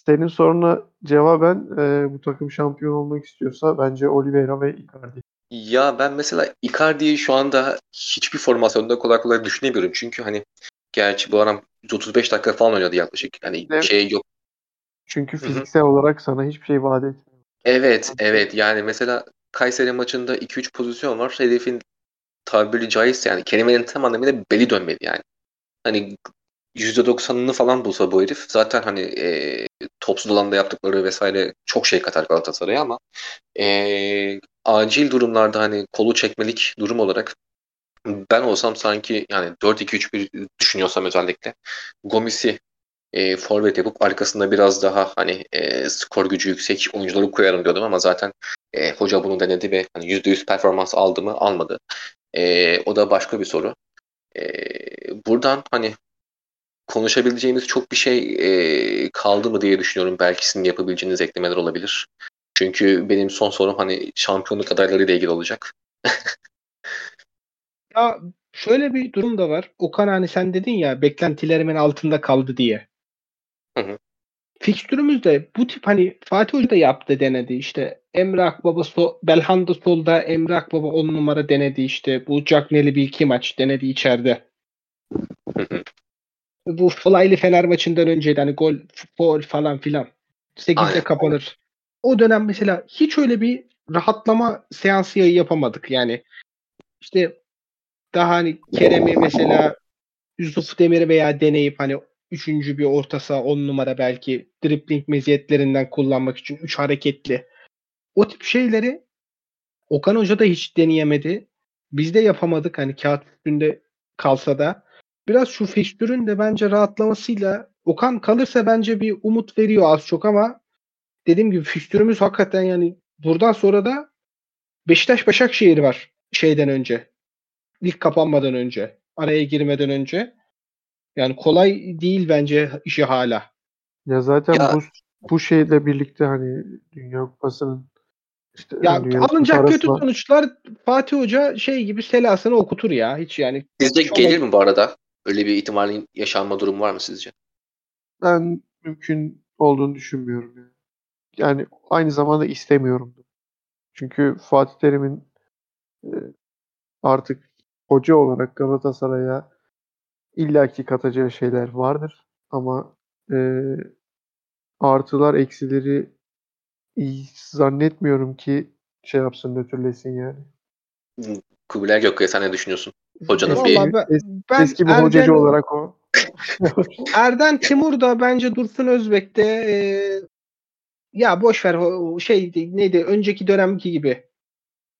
senin soruna cevaben e, bu takım şampiyon olmak istiyorsa bence Oliveira ve Icardi. Ya ben mesela Icardi'yi şu anda hiçbir formasyonda kolay kolay düşünemiyorum. Çünkü hani gerçi bu adam 135 dakika falan oynadı yaklaşık. Hani evet. şey yok. Çünkü fiziksel Hı-hı. olarak sana hiçbir şey vaat etmiyor. Evet, evet. Yani mesela Kayseri maçında 2-3 pozisyon var. Hedefin tabiri caizse yani kelimenin tam anlamıyla beli dönmedi yani. Hani %90'ını falan bulsa bu herif zaten hani e, topsuz alanda yaptıkları vesaire çok şey katar Galatasaray'a ama e, acil durumlarda hani kolu çekmelik durum olarak ben olsam sanki yani 4-2-3-1 düşünüyorsam özellikle Gomis'i e, forvet yapıp arkasında biraz daha hani e, skor gücü yüksek oyuncuları koyarım diyordum ama zaten e, hoca bunu denedi ve hani %100 performans aldı mı almadı. E, o da başka bir soru. E, buradan hani konuşabileceğimiz çok bir şey e, kaldı mı diye düşünüyorum. Belki sizin yapabileceğiniz eklemeler olabilir. Çünkü benim son sorum hani şampiyonluk adaylarıyla ilgili olacak. Ya şöyle bir durum da var. Okan hani sen dedin ya beklentilerimin altında kaldı diye. Hı hı. Fikstürümüzde bu tip hani Fatih Hoca da yaptı denedi. İşte Emre Akbaba so Belhanda solda Emre Akbaba 10 numara denedi işte. Bu Cagney'li bir iki maç denedi içeride. bu Fly'li Fener maçından önceydi hani gol, foul falan filan. 8'de Aynen. kapanır. O dönem mesela hiç öyle bir rahatlama seansı yapamadık. Yani işte daha hani Kerem'i mesela Yusuf Demir'i veya deneyip hani üçüncü bir orta saha on numara belki dribbling meziyetlerinden kullanmak için üç hareketli. O tip şeyleri Okan Hoca da hiç deneyemedi. Biz de yapamadık hani kağıt üstünde kalsa da. Biraz şu fikstürün de bence rahatlamasıyla Okan kalırsa bence bir umut veriyor az çok ama dediğim gibi fikstürümüz hakikaten yani buradan sonra da Beşiktaş Başakşehir var şeyden önce. Lig kapanmadan önce. Araya girmeden önce. Yani kolay değil bence işi hala. Ya zaten Ya- bu bu şeyle birlikte hani Dünya Kupası'nın işte Ya Dünya alınacak kötü arasında- sonuçlar Fatih Hoca şey gibi selasını okutur ya. Hiç yani. Sizce Çok- gelir mi bu arada? Öyle bir ihtimalin yaşanma durumu var mı sizce? ben mümkün olduğunu düşünmüyorum. Yani. yani aynı zamanda istemiyorum. Çünkü Fatih Terim'in e, artık hoca olarak Galatasaray'a illaki katacağı şeyler vardır. Ama e, artılar eksileri iyi zannetmiyorum ki şey yapsın nötrlesin yani. Kubilay Gökkaya sen ne düşünüyorsun? Hocanın Eski- bir Vallahi ben, es- ben Eski bir Erden- hocacı olarak o. <laughs> Erden Timur da bence Dursun Özbek'te e, ya boş ver şey neydi önceki dönemki gibi.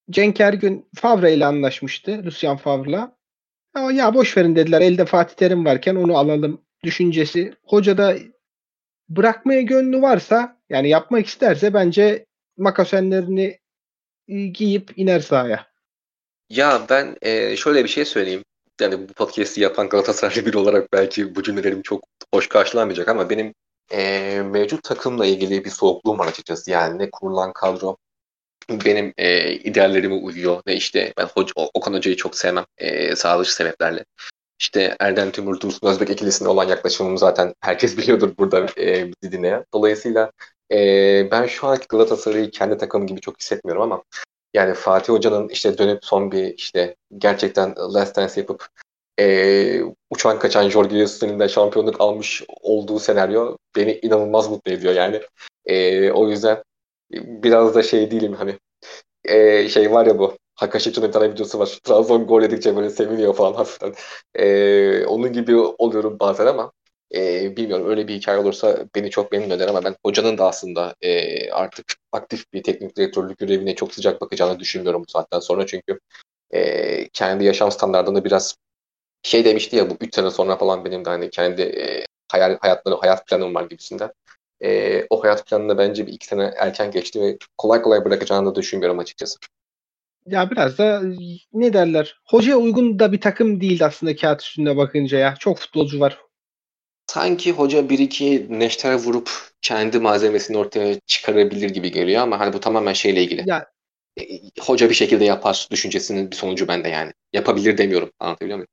Cenk Ergün Favre ile anlaşmıştı. Lucien Favre'la. Ama ya boş verin dediler. Elde Fatih Terim varken onu alalım düşüncesi. Hoca da bırakmaya gönlü varsa yani yapmak isterse bence makasenlerini e, giyip iner sahaya. Ya ben e, şöyle bir şey söyleyeyim. Yani bu podcast'i yapan Galatasaraylı biri olarak belki bu cümlelerim çok hoş karşılanmayacak ama benim e, mevcut takımla ilgili bir soğukluğum var açıkçası. Yani ne kurulan kadro benim e, ideallerime uyuyor ne işte ben hoca, Okan Hoca'yı çok sevmem e, sağ dışı sebeplerle. İşte Erden Timur, Dursun Özbek ikilisine olan yaklaşımım zaten herkes biliyordur burada e, bizi dinleyen. Dolayısıyla e, ben şu anki Galatasaray'ı kendi takımım gibi çok hissetmiyorum ama yani Fatih Hoca'nın işte dönüp son bir işte gerçekten last dance yapıp e, uçan kaçan Jorge Jesus'un şampiyonluk almış olduğu senaryo beni inanılmaz mutlu ediyor yani. E, o yüzden biraz da şey değilim hani e, şey var ya bu Hakaşiç'in bir tane videosu var. Trabzon gol edince böyle seviniyor falan hafiften. E, onun gibi oluyorum bazen ama e, bilmiyorum öyle bir hikaye olursa beni çok memnun eder ama ben hocanın da aslında e, artık aktif bir teknik direktörlük görevine çok sıcak bakacağını düşünmüyorum bu saatten sonra çünkü e, kendi yaşam standartını biraz şey demişti ya bu 3 sene sonra falan benim de hani kendi e, hayal, hayatları, hayat planım var gibisinden. E, o hayat planını bence bir iki sene erken geçti ve kolay kolay bırakacağını da düşünmüyorum açıkçası. Ya biraz da ne derler? Hocaya uygun da bir takım değildi aslında kağıt üstünde bakınca ya. Çok futbolcu var. Sanki hoca bir iki neşter vurup kendi malzemesini ortaya çıkarabilir gibi geliyor ama hani bu tamamen şeyle ilgili. Ya E, hoca bir şekilde yapar düşüncesinin bir sonucu bende yani. Yapabilir demiyorum. Anlatabiliyor muyum?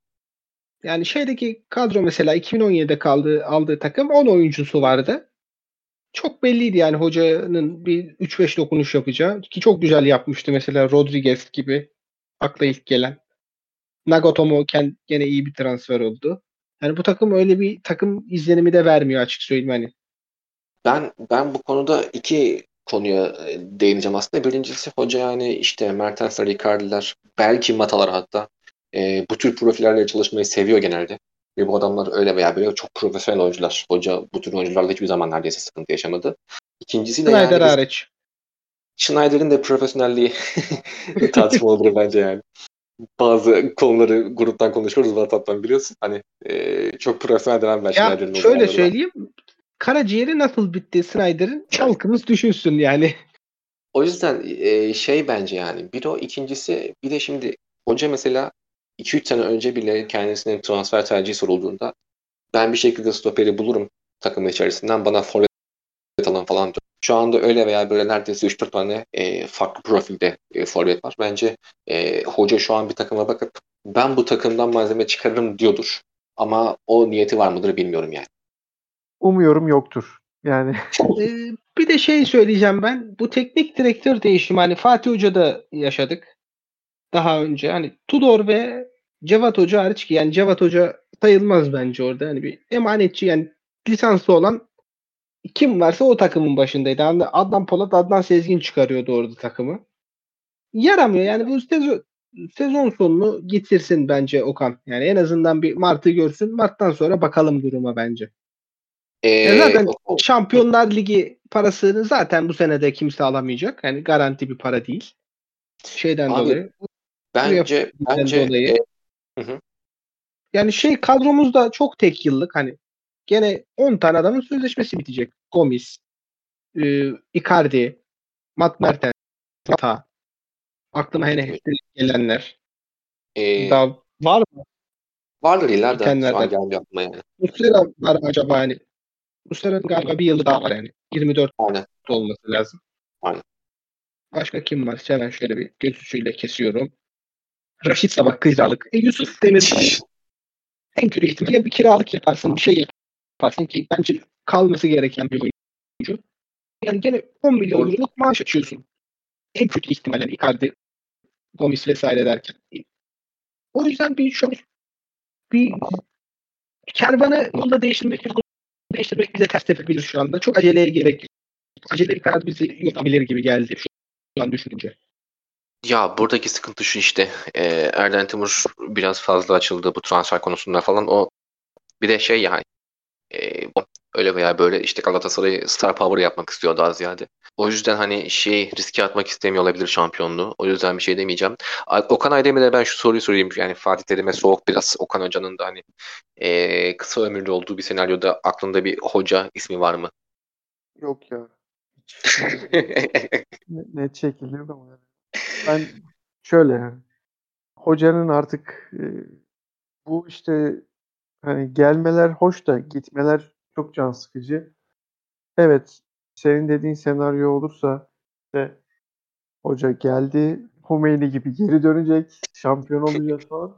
yani şeydeki kadro mesela 2017'de kaldığı aldığı takım 10 oyuncusu vardı. Çok belliydi yani hocanın bir 3-5 dokunuş yapacağı ki çok güzel yapmıştı mesela Rodriguez gibi akla ilk gelen. Nagatomo gene iyi bir transfer oldu. Yani bu takım öyle bir takım izlenimi de vermiyor açık söyleyeyim hani. Ben ben bu konuda iki konuya e, değineceğim aslında. Birincisi hoca yani işte Mertensler, Icardi'ler, belki Matalar hatta e, bu tür profillerle çalışmayı seviyor genelde. Ve bu adamlar öyle veya böyle çok profesyonel oyuncular. Hoca bu tür oyuncularla hiçbir zaman neredeyse sıkıntı yaşamadı. İkincisi de Snyder yani biz- hariç. Schneider'in de profesyonelliği <laughs> tartışmalıdır bence yani. Bazı konuları gruptan konuşuyoruz WhatsApp'tan biliyorsun. Hani e, çok profesyonel denen ben Schneider'in şöyle söyleyeyim. Karaciğeri nasıl bitti Snyder'in? Halkımız düşünsün yani. O yüzden e, şey bence yani bir o ikincisi bir de şimdi hoca mesela 2-3 sene önce bile kendisinin transfer tercihi sorulduğunda ben bir şekilde stoperi bulurum takım içerisinden bana forvet alın falan diyor. Şu anda öyle veya böyle neredeyse 3-4 tane e, farklı profilde e, forvet var. Bence e, hoca şu an bir takıma bakıp ben bu takımdan malzeme çıkarırım diyordur. Ama o niyeti var mıdır bilmiyorum yani. Umuyorum yoktur. Yani Ee, <laughs> <laughs> bir de şey söyleyeceğim ben. Bu teknik direktör değişimi hani Fatih Hoca'da yaşadık. Daha önce hani Tudor ve Cevat Hoca hariç ki yani Cevat Hoca sayılmaz bence orada. Hani bir emanetçi yani lisanslı olan kim varsa o takımın başındaydı. Yani Adnan Polat, Adnan Sezgin çıkarıyordu orada takımı. Yaramıyor yani bu sezon, sezon sonunu getirsin bence Okan. Yani en azından bir Mart'ı görsün. Mart'tan sonra bakalım duruma bence. E, Ya zaten o- Şampiyonlar Ligi parasını zaten bu senede kimse alamayacak. Yani garanti bir para değil. Şeyden Abi, dolayı. Bence bence dolayı. e, Yani şey kadromuzda çok tek yıllık hani gene 10 tane adamın sözleşmesi bitecek. Gomis, e, Icardi, Matt Mertens, Tata. Aklıma hele gelenler. e, Daha var mı? vardır da şu an gelmiyor aklıma yani. Muslera var acaba hani? Muslera'nın galiba bir yılı daha var yani. 24 Aynen. olması lazım. Aynen. Başka kim var? Hemen şöyle bir göz ucuyla kesiyorum. Raşit Sabah kiralık. E, Yusuf Demir en kötü ihtimalle bir kiralık yaparsın. Bir şey yaparsın ki bence kalması gereken bir oyuncu. Yani gene 10 milyon euroluk maaş açıyorsun. En kötü ihtimalle Icardi, Gomis vesaire derken. O yüzden bir şöyle bir kervanı yolda değiştirmek değiştirmek bize ters tepebilir şu anda. Çok aceleye gerek yok. Acele karar bizi yutabilir gibi geldi şu an düşününce. Ya buradaki sıkıntı şu işte. E, Erden Timur biraz fazla açıldı bu transfer konusunda falan. O bir de şey yani e, o öyle veya böyle işte Galatasaray'ı star power yapmak istiyor daha ziyade. O yüzden hani şey riske atmak istemiyor olabilir şampiyonluğu. O yüzden bir şey demeyeceğim. Okan Aydemir'e ben şu soruyu sorayım. Yani Fatih Terim'e soğuk biraz. Okan Hoca'nın da hani e, kısa ömürlü olduğu bir senaryoda aklında bir hoca ismi var mı? yok ya. Net şekilde yok ama yani. Ben şöyle yani. Hocanın artık e, bu işte hani gelmeler hoş da gitmeler çok can sıkıcı. Evet, senin dediğin senaryo olursa işte hoca geldi, Humeyni gibi geri dönecek, şampiyon olacağız falan.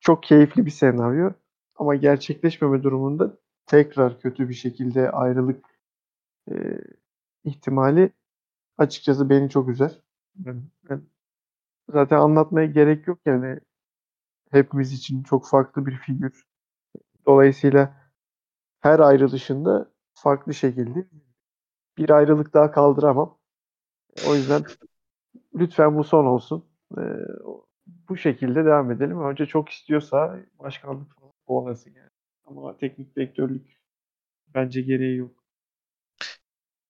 Çok keyifli bir senaryo. Ama gerçekleşmeme durumunda tekrar kötü bir şekilde ayrılık e, ihtimali açıkçası beni çok üzer. Ben- ben- zaten anlatmaya gerek yok yani hepimiz için çok farklı bir figür. Dolayısıyla her ayrılışında farklı şekilde bir ayrılık daha kaldıramam. O yüzden lütfen bu son olsun. Ee, bu şekilde devam edelim. Hoca çok istiyorsa başkanlık falan kovalasın yani. Ama teknik direktörlük bence gereği yok.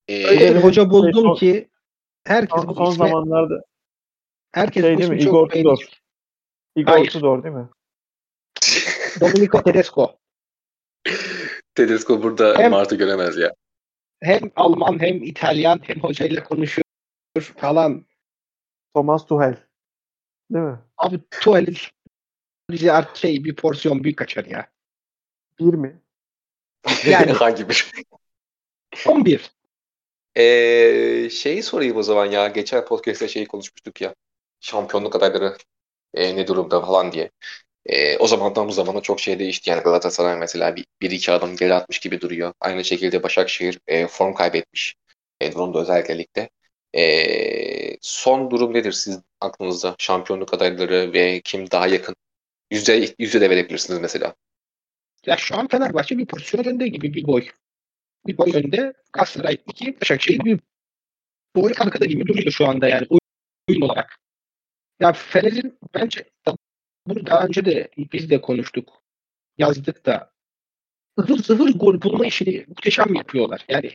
E, Öyle bir hoca buldum son- ki herkes Son, son ismi, zamanlarda herkes şey değil mi? Igor. Tudor. Igor Hayır. Tudor değil mi? <laughs> Domenico Tedesco. Tedesco burada Hem- Mart'ı göremez ya. Hem Alman hem İtalyan hem hocayla konuşuyor falan. Thomas Tuchel. Değil mi? Abi artık şey bir porsiyon büyük kaçar ya. Bir mi? Yani. <laughs> Hangi bir? 11. Ee, şeyi sorayım o zaman ya. Geçen podcast'te şeyi konuşmuştuk ya. Şampiyonluk adayları e, ne durumda falan diye. E, o zamandan bu zamana çok şey değişti. Yani Galatasaray mesela bir, bir iki adım geri atmış gibi duruyor. Aynı şekilde Başakşehir e, form kaybetmiş. E, bunu da özellikle ligde. E, son durum nedir siz aklınızda? Şampiyonluk adayları ve kim daha yakın? Yüzde, yüzde de verebilirsiniz mesela. Ya şu an Fenerbahçe bir pozisyon önde gibi bir boy. Bir boy önde. Galatasaray 2, Başakşehir bir boy arkada gibi duruyor şu anda yani oyun olarak. Ya Fener'in bence bunu daha önce de biz de konuştuk. Yazdık da ıvır zıvır gol bulma işini muhteşem yapıyorlar. Yani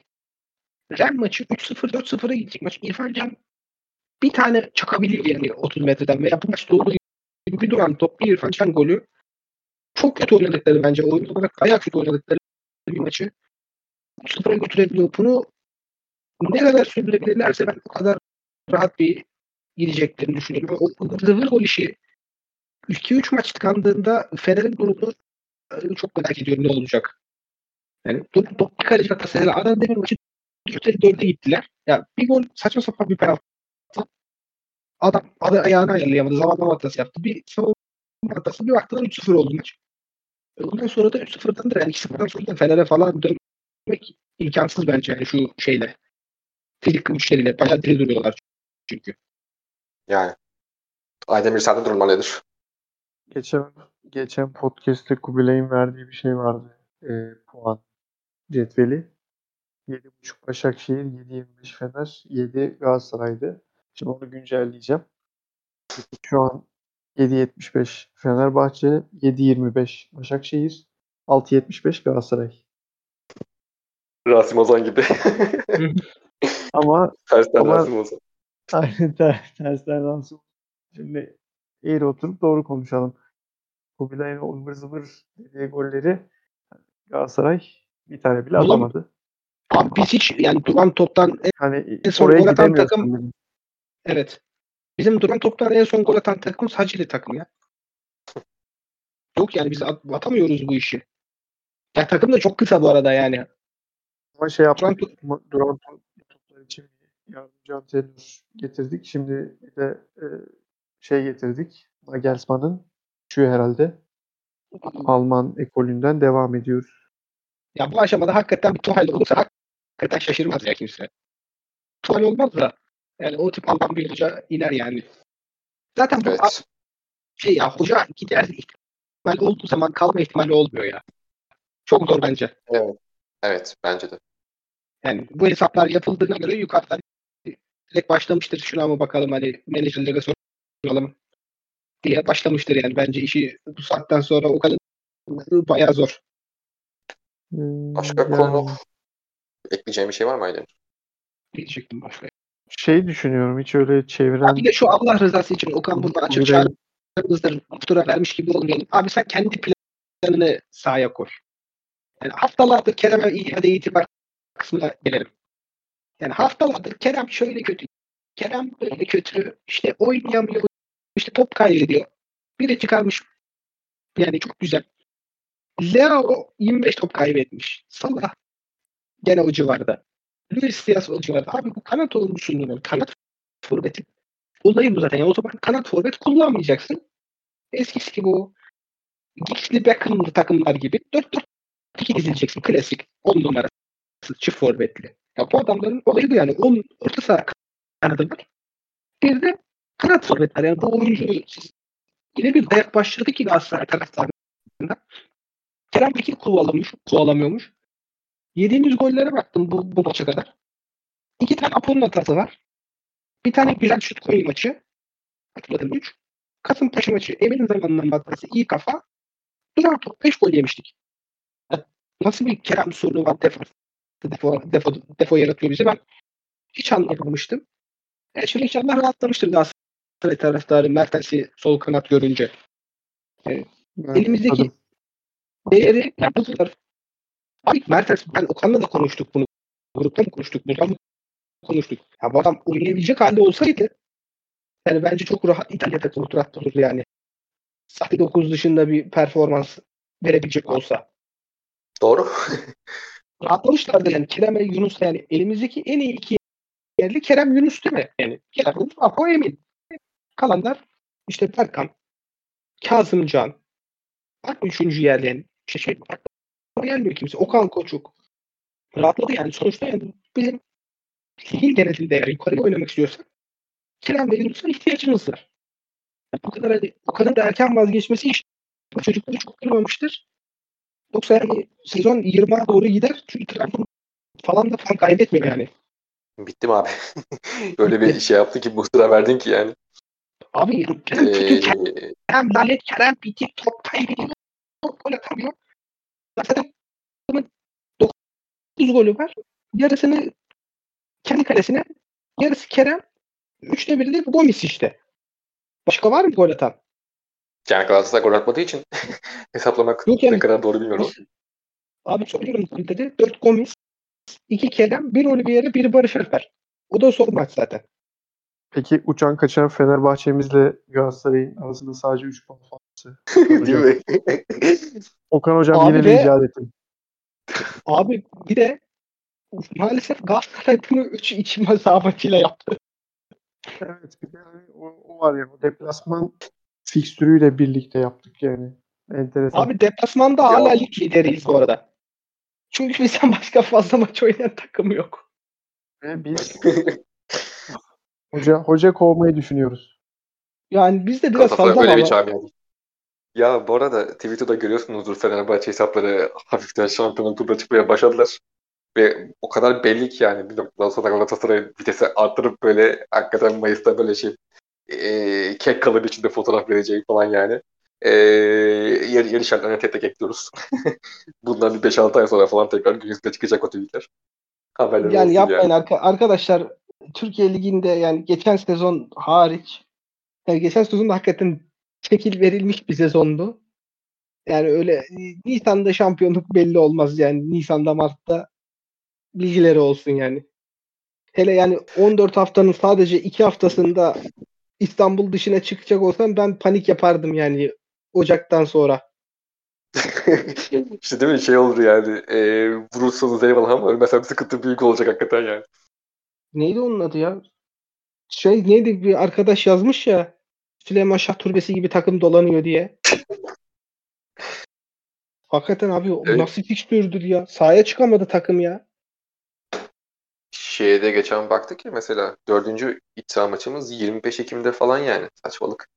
Real maçı 3-0 4-0'a gidecek maç. İrfan Can bir tane çakabilir yani 30 metreden veya bu maç doğru bir duran top bir İrfan Can golü çok kötü oynadıkları bence. Oyun olarak kötü oynadıkları bir maçı 3-0'a götürebiliyor. Bunu ne kadar sürdürebilirlerse ben o kadar rahat bir gideceklerini düşünüyorum. O zıvır gol işi 2-3 maç tıkandığında Fener'in durumu e, çok merak ediyorum ne olacak. Yani top bir kaleci. Yani Adana Demir maçı 4'e 4'e gittiler. Ya bir gol saçma sapan bir penaltı. Adam adı ayağını ayarlayamadı. Zamanlama hatası yaptı. Bir savunma hatası. Bir baktılar 3-0 oldu maç. E, ondan sonra da 3-0'dan da yani 2-0'dan sonra da Fener'e falan dönmek imkansız bence yani şu şeyle. Fizik güçleriyle. Bayağı diri duruyorlar çünkü. Yani. Aydemir sende durumlar nedir? Geçen geçen podcast'te Kubilay'ın verdiği bir şey vardı. E, puan cetveli. 7.5 Başakşehir, 7.25 Fener, 7 Galatasaray'dı. Şimdi onu güncelleyeceğim. Şu an 7.75 Fenerbahçe, 7.25 Başakşehir, 6.75 Galatasaray. Rasim Ozan gibi. <laughs> Ama Tersten Ama- Rasim Ozan. <laughs> Aynen ter, tersten Rasim. Şimdi eğri oturup doğru konuşalım. Kubilay'ın o ıvır zıvır dediği golleri Galatasaray bir tane bile Ulan- atamadı. Abi biz hiç yani duran toptan en, Hani En son gol atan takım- bile. evet. Bizim duran toptan en son gol atan takım Hacili takım ya. Yok yani biz at- atamıyoruz bu işi. Ya takım da çok kısa bu arada yani. Ama şey yaptık. top- Duran, duran toplar için yardımcı antrenör getirdik. Şimdi bir de e, şey getirdik. Nagelsmann'ın şu herhalde Alman ekolünden devam ediyoruz. Ya bu aşamada hakikaten bir Tuhal olursa hakikaten şaşırmaz ya kimse. Tuhal olmaz da yani o tip Alman bir hoca iner yani. Zaten bu Evet. şey ya hoca gider ihtimal olduğu zaman kalma ihtimali olmuyor ya. Çok zor bence. Evet. Bence de. Yani bu hesaplar yapıldığına göre yukarıdan direkt başlamıştır. Şuna mı bakalım hani menajerlere soralım diye başlamıştır yani. Bence işi bu saatten sonra o kadar bayağı zor. Hmm, Başka yani konu ekleyeceğim bir şey var mı Aydemir? Diyecektim başka. şey düşünüyorum hiç öyle çeviren bir de şu Allah rızası için Okan burada açık çağrımızdır. Fatura vermiş gibi olmayalım. Abi sen kendi planını sahaya koy. Yani haftalardır Kerem'e iade itibar kısmına gelelim. Yani haftalardır Kerem şöyle kötü. Kerem böyle kötü. İşte oynayamıyor. İşte top kaybediyor. Biri çıkarmış. Yani çok güzel. Leo 25 top kaybetmiş. Salah gene o civarda. Luis Diaz o civarda. Abi bu kanat olmuşsun. Kanat forveti. Olayı bu zaten. Yani o zaman kanat forvet kullanmayacaksın. Eskisi gibi o Giggs'li Beckham'lı takımlar gibi 4-4-2 dizileceksin. Klasik. 10 numarası. Çift forvetli. Ya bu adamların olayı bu yani. 10 orta saha kanadı var. Bir de kanat forvetler. Yani bu oyuncu yine bir dayak başladı ki Galatasaray taraftarında. Kerem Bekir kovalamıyor, kovalamıyormuş. Yediğimiz gollere baktım bu, bu maça kadar. İki tane Apo'nun hatası var. Bir tane güzel şut koyu maçı. Hatırladım 3. Kasımpaşa maçı Emin'in zamanından hatası iyi kafa. Duran top 5 gol yemiştik. Nasıl bir Kerem sorunu var defo, defo, defo, defo yaratıyor bize ben hiç anlamamıştım. E şimdi inşallah rahatlamıştır Galatasaray taraftarı Mertens'i sol kanat görünce. ben elimizdeki- tadım. değeri yani bu kadar. Abi Mertens ben Okan'la da konuştuk bunu. Grupta mı konuştuk? Burada mı konuştuk? Ya bu adam oynayabilecek halde olsaydı yani bence çok rahat İtalya'da kontrat olurdu yani. Sahte 9 dışında bir performans verebilecek olsa. Doğru. Rahatlamışlardı yani. Kerem ve Yunus yani elimizdeki en iyi iki yerli Kerem Yunus değil mi? Yani Kerem Yunus, Apo Emin. Kalanlar işte Berkan, Kazımcan, bak üçüncü yerli yani. Şey, şey, gelmiyor kimse. Okan Koçuk. Rahatladı yani. Sonuçta yani bizim lig genelinde eğer yukarıya oynamak istiyorsak Kerem ve Yunus'a ihtiyacımız var. Yani bu kadar o kadar da erken vazgeçmesi işte bu çocukları çok kırmamıştır. Yoksa yani sezon 20'a doğru gider. Çünkü Trabzon falan da falan kaybetmiyor yani. Bittim abi. <laughs> Öyle bir şey yaptı ki bu sıra verdin ki yani. Abi kötü Ee, Kerem lanet Kerem bitik top kaybediyor. Gol atamıyor. Zaten adamın 9 golü var. Yarısını kendi kalesine yarısı Kerem. Üçte biri de Gomis işte. Başka var mı gol atan? Yani Galatasaray gol atmadığı için <laughs> hesaplamak Yok yani- ne kadar doğru bilmiyorum. Abi söylüyorum dedi. 4 Gomis, 2 Kerem, 1 Oliveira, 1 Barış Alper. O da son maç zaten. Peki uçan kaçan Fenerbahçe'mizle Galatasaray'ın arasında sadece 3 puan farkı. <laughs> Değil mi? Okan hocam Abi yine ve- bir icat etti. Abi bir de maalesef Galatasaray bunu 3 içi mesafetiyle yaptı. Evet bir de hani o, o var ya o deplasman fikstürüyle birlikte yaptık yani. Enteresan. Abi deplasmanda hala lig lideriyiz bu arada. Çünkü bizden <laughs> başka fazla maç oynayan takım yok. Ve biz <laughs> hoca hoca kovmayı düşünüyoruz. Yani biz de biraz Galatasaray fazla öyle bir. Ya bu arada Twitter'da görüyorsunuzdur Fenerbahçe hesapları <laughs> hafiften şampiyonluk turuna çıkmaya başladılar. Ve o kadar belli ki yani bir noktadan sonra Galatasaray vitesi arttırıp böyle hakikaten Mayıs'ta böyle şey e, kek kalıbı içinde fotoğraf vereceği falan yani. E, yeni, yeni şartlarına tek tek ekliyoruz. <laughs> Bundan bir 5-6 ay sonra falan tekrar gün yüzüne çıkacak o tweetler. Haberleri yani yapmayın yani. arka- arkadaşlar Türkiye Ligi'nde yani geçen sezon hariç yani geçen sezon da hakikaten çekil verilmiş bir sezondu. Yani öyle Nisan'da şampiyonluk belli olmaz yani Nisan'da Mart'ta bilgileri olsun yani. Hele yani 14 haftanın sadece 2 haftasında İstanbul dışına çıkacak olsam ben panik yapardım yani Ocak'tan sonra. <laughs> işte değil mi şey olur yani e, vurursanız eyvallah ama ölmesem sıkıntı büyük olacak hakikaten yani. Neydi onun adı ya? Şey neydi bir arkadaş yazmış ya Süleyman Şah Türbesi gibi takım dolanıyor diye. <laughs> Hakikaten abi Evet. nasıl fikstürdür ya? Sahaya çıkamadı takım ya. Şeye de geçen baktık ya mesela dördüncü iç saha maçımız 25 Ekim'de falan yani saçmalık.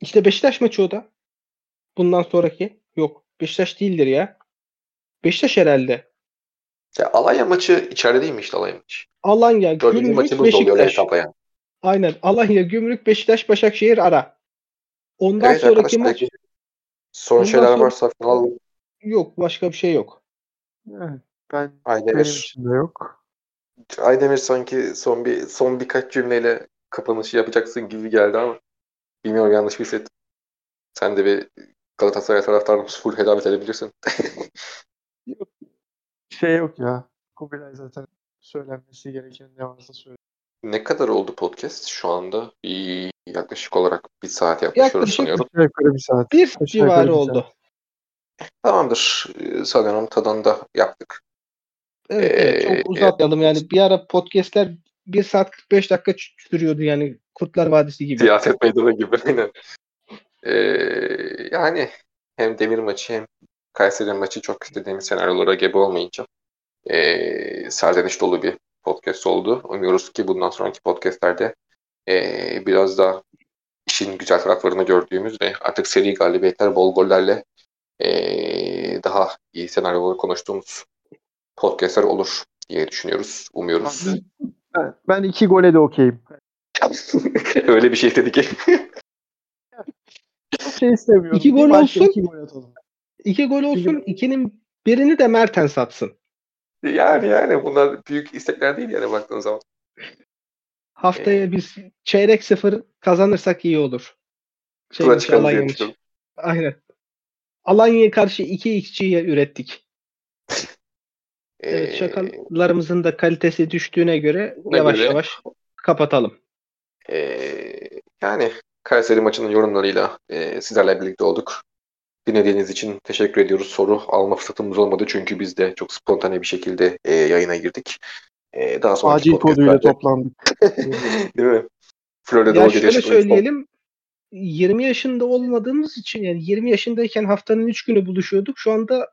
İşte Beşiktaş maçı o da. Bundan sonraki. Yok. Beşiktaş değildir ya. Beşiktaş herhalde. Ya Alanya maçı içeride değil mi işte Alanya maçı? Alanya, Dördüncü Gümrük, Beşiktaş. yani. Aynen. Alanya, Gümrük, Beşiktaş, Başakşehir ara. Ondan Evet sonraki maç sorun Ondan şeyler sonra- varsa falan yok. Başka bir şey yok. Evet, ben benim Aydemir, için de yok. Aydemir sanki son bir son birkaç cümleyle kapanışı yapacaksın gibi geldi ama bilmiyorum yanlış bir hissettim. Sen de bir Galatasaray taraftarını full hedavet edebilirsin. <laughs> Şey yok ya. Kubilay zaten söylenmesi gereken ne varsa söyle. Ne kadar oldu podcast? Şu anda bir, yaklaşık olarak bir saat yaklaşıyoruz Yaklaşık sanıyorum. Yukarı bir saat. Bir civarı oldu. Tamamdır. Ee, Sanıyorum tadını da yaptık. Evet, evet çok uzatmayalım yani bir ara podcastler 1 saat 45 dakika sürüyordu yani Kurtlar Vadisi gibi. Siyaset meydanı gibi. Aynen. Ee, yani hem Demir maçı hem Kayseri maçı çok istediğimiz senaryolara gebe olmayınca ee, serzeniş dolu bir podcast oldu. Umuyoruz ki bundan sonraki podcastlerde ee, biraz daha işin güzel taraflarını gördüğümüz ve artık seri galibiyetler, bol gollerle ee, daha iyi senaryoları konuştuğumuz podcastler olur diye düşünüyoruz, umuyoruz. Ben, ben iki gole de okeyim. <laughs> Öyle bir şey istedi ki. Çok şey istemiyorum. İki gol olsun. iki gol atalım. İki gol olsun, ikinin birini de Mertens atsın. Yani yani bunlar büyük istekler değil yani baktığın zaman. Haftaya biz çeyrek sıfır kazanırsak iyi olur. Şey, Tura çıkarız diye Alanya maçı. düşünüyorum. Aynen. Alanya'ya karşı 2 xG'ye ürettik. <laughs> Evet, Ee, şakalarımızın da kalitesi düştüğüne göre yavaş göre- yavaş kapatalım. ee, yani Kayseri maçının yorumlarıyla ee, sizlerle birlikte olduk. Dinlediğiniz için teşekkür ediyoruz. Soru alma fırsatımız olmadı çünkü biz de çok spontane bir şekilde ee, yayına girdik. Ee, daha sonraki Acil koduyla toplandık. <laughs> Değil mi? Florida Ya şöyle söyleyelim. 20 yaşında olmadığımız için yani 20 yaşındayken haftanın 3 günü buluşuyorduk. Şu anda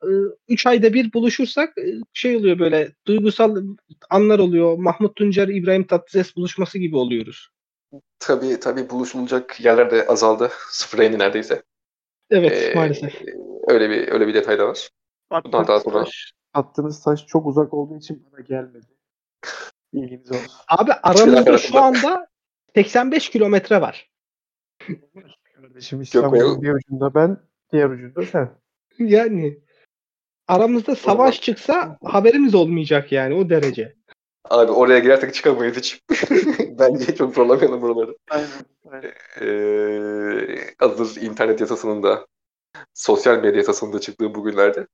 3 ayda bir buluşursak e, şey oluyor böyle duygusal anlar oluyor. Mahmut Tuncer, İbrahim Tatlıses buluşması gibi oluyoruz. Tabii tabii buluşulacak yerler de azaldı. Sıfıra indi neredeyse. Evet Ee, maalesef. Öyle bir öyle bir detay da var. Bundan daha sonra Taş, attığınız taş çok uzak olduğu için bana gelmedi. İlginiz olsun. Abi aramızda şu anda 85 kilometre var. Kardeşim İstanbul'un bir ucunda ben, diğer ucunda sen. Yani aramızda savaş çıksa haberimiz olmayacak yani o derece. Abi oraya girersek çıkamayız hiç. <laughs> Bence çok zorlamayalım buraları. Aynen. aynen. Ee, hazır internet yasasının da sosyal medya yasasının da çıktığı bugünlerde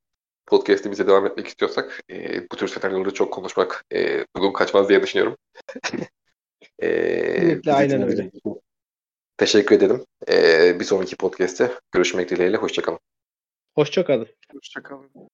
podcast'imize devam etmek istiyorsak e, bu tür senaryoları çok konuşmak e, uygun kaçmaz diye düşünüyorum. <laughs> e, Kesinlikle, aynen öyle. için Teşekkür ederim. E, bir sonraki podcast'te görüşmek dileğiyle. Hoşçakalın. Hoşçakalın. Hoşçakalın.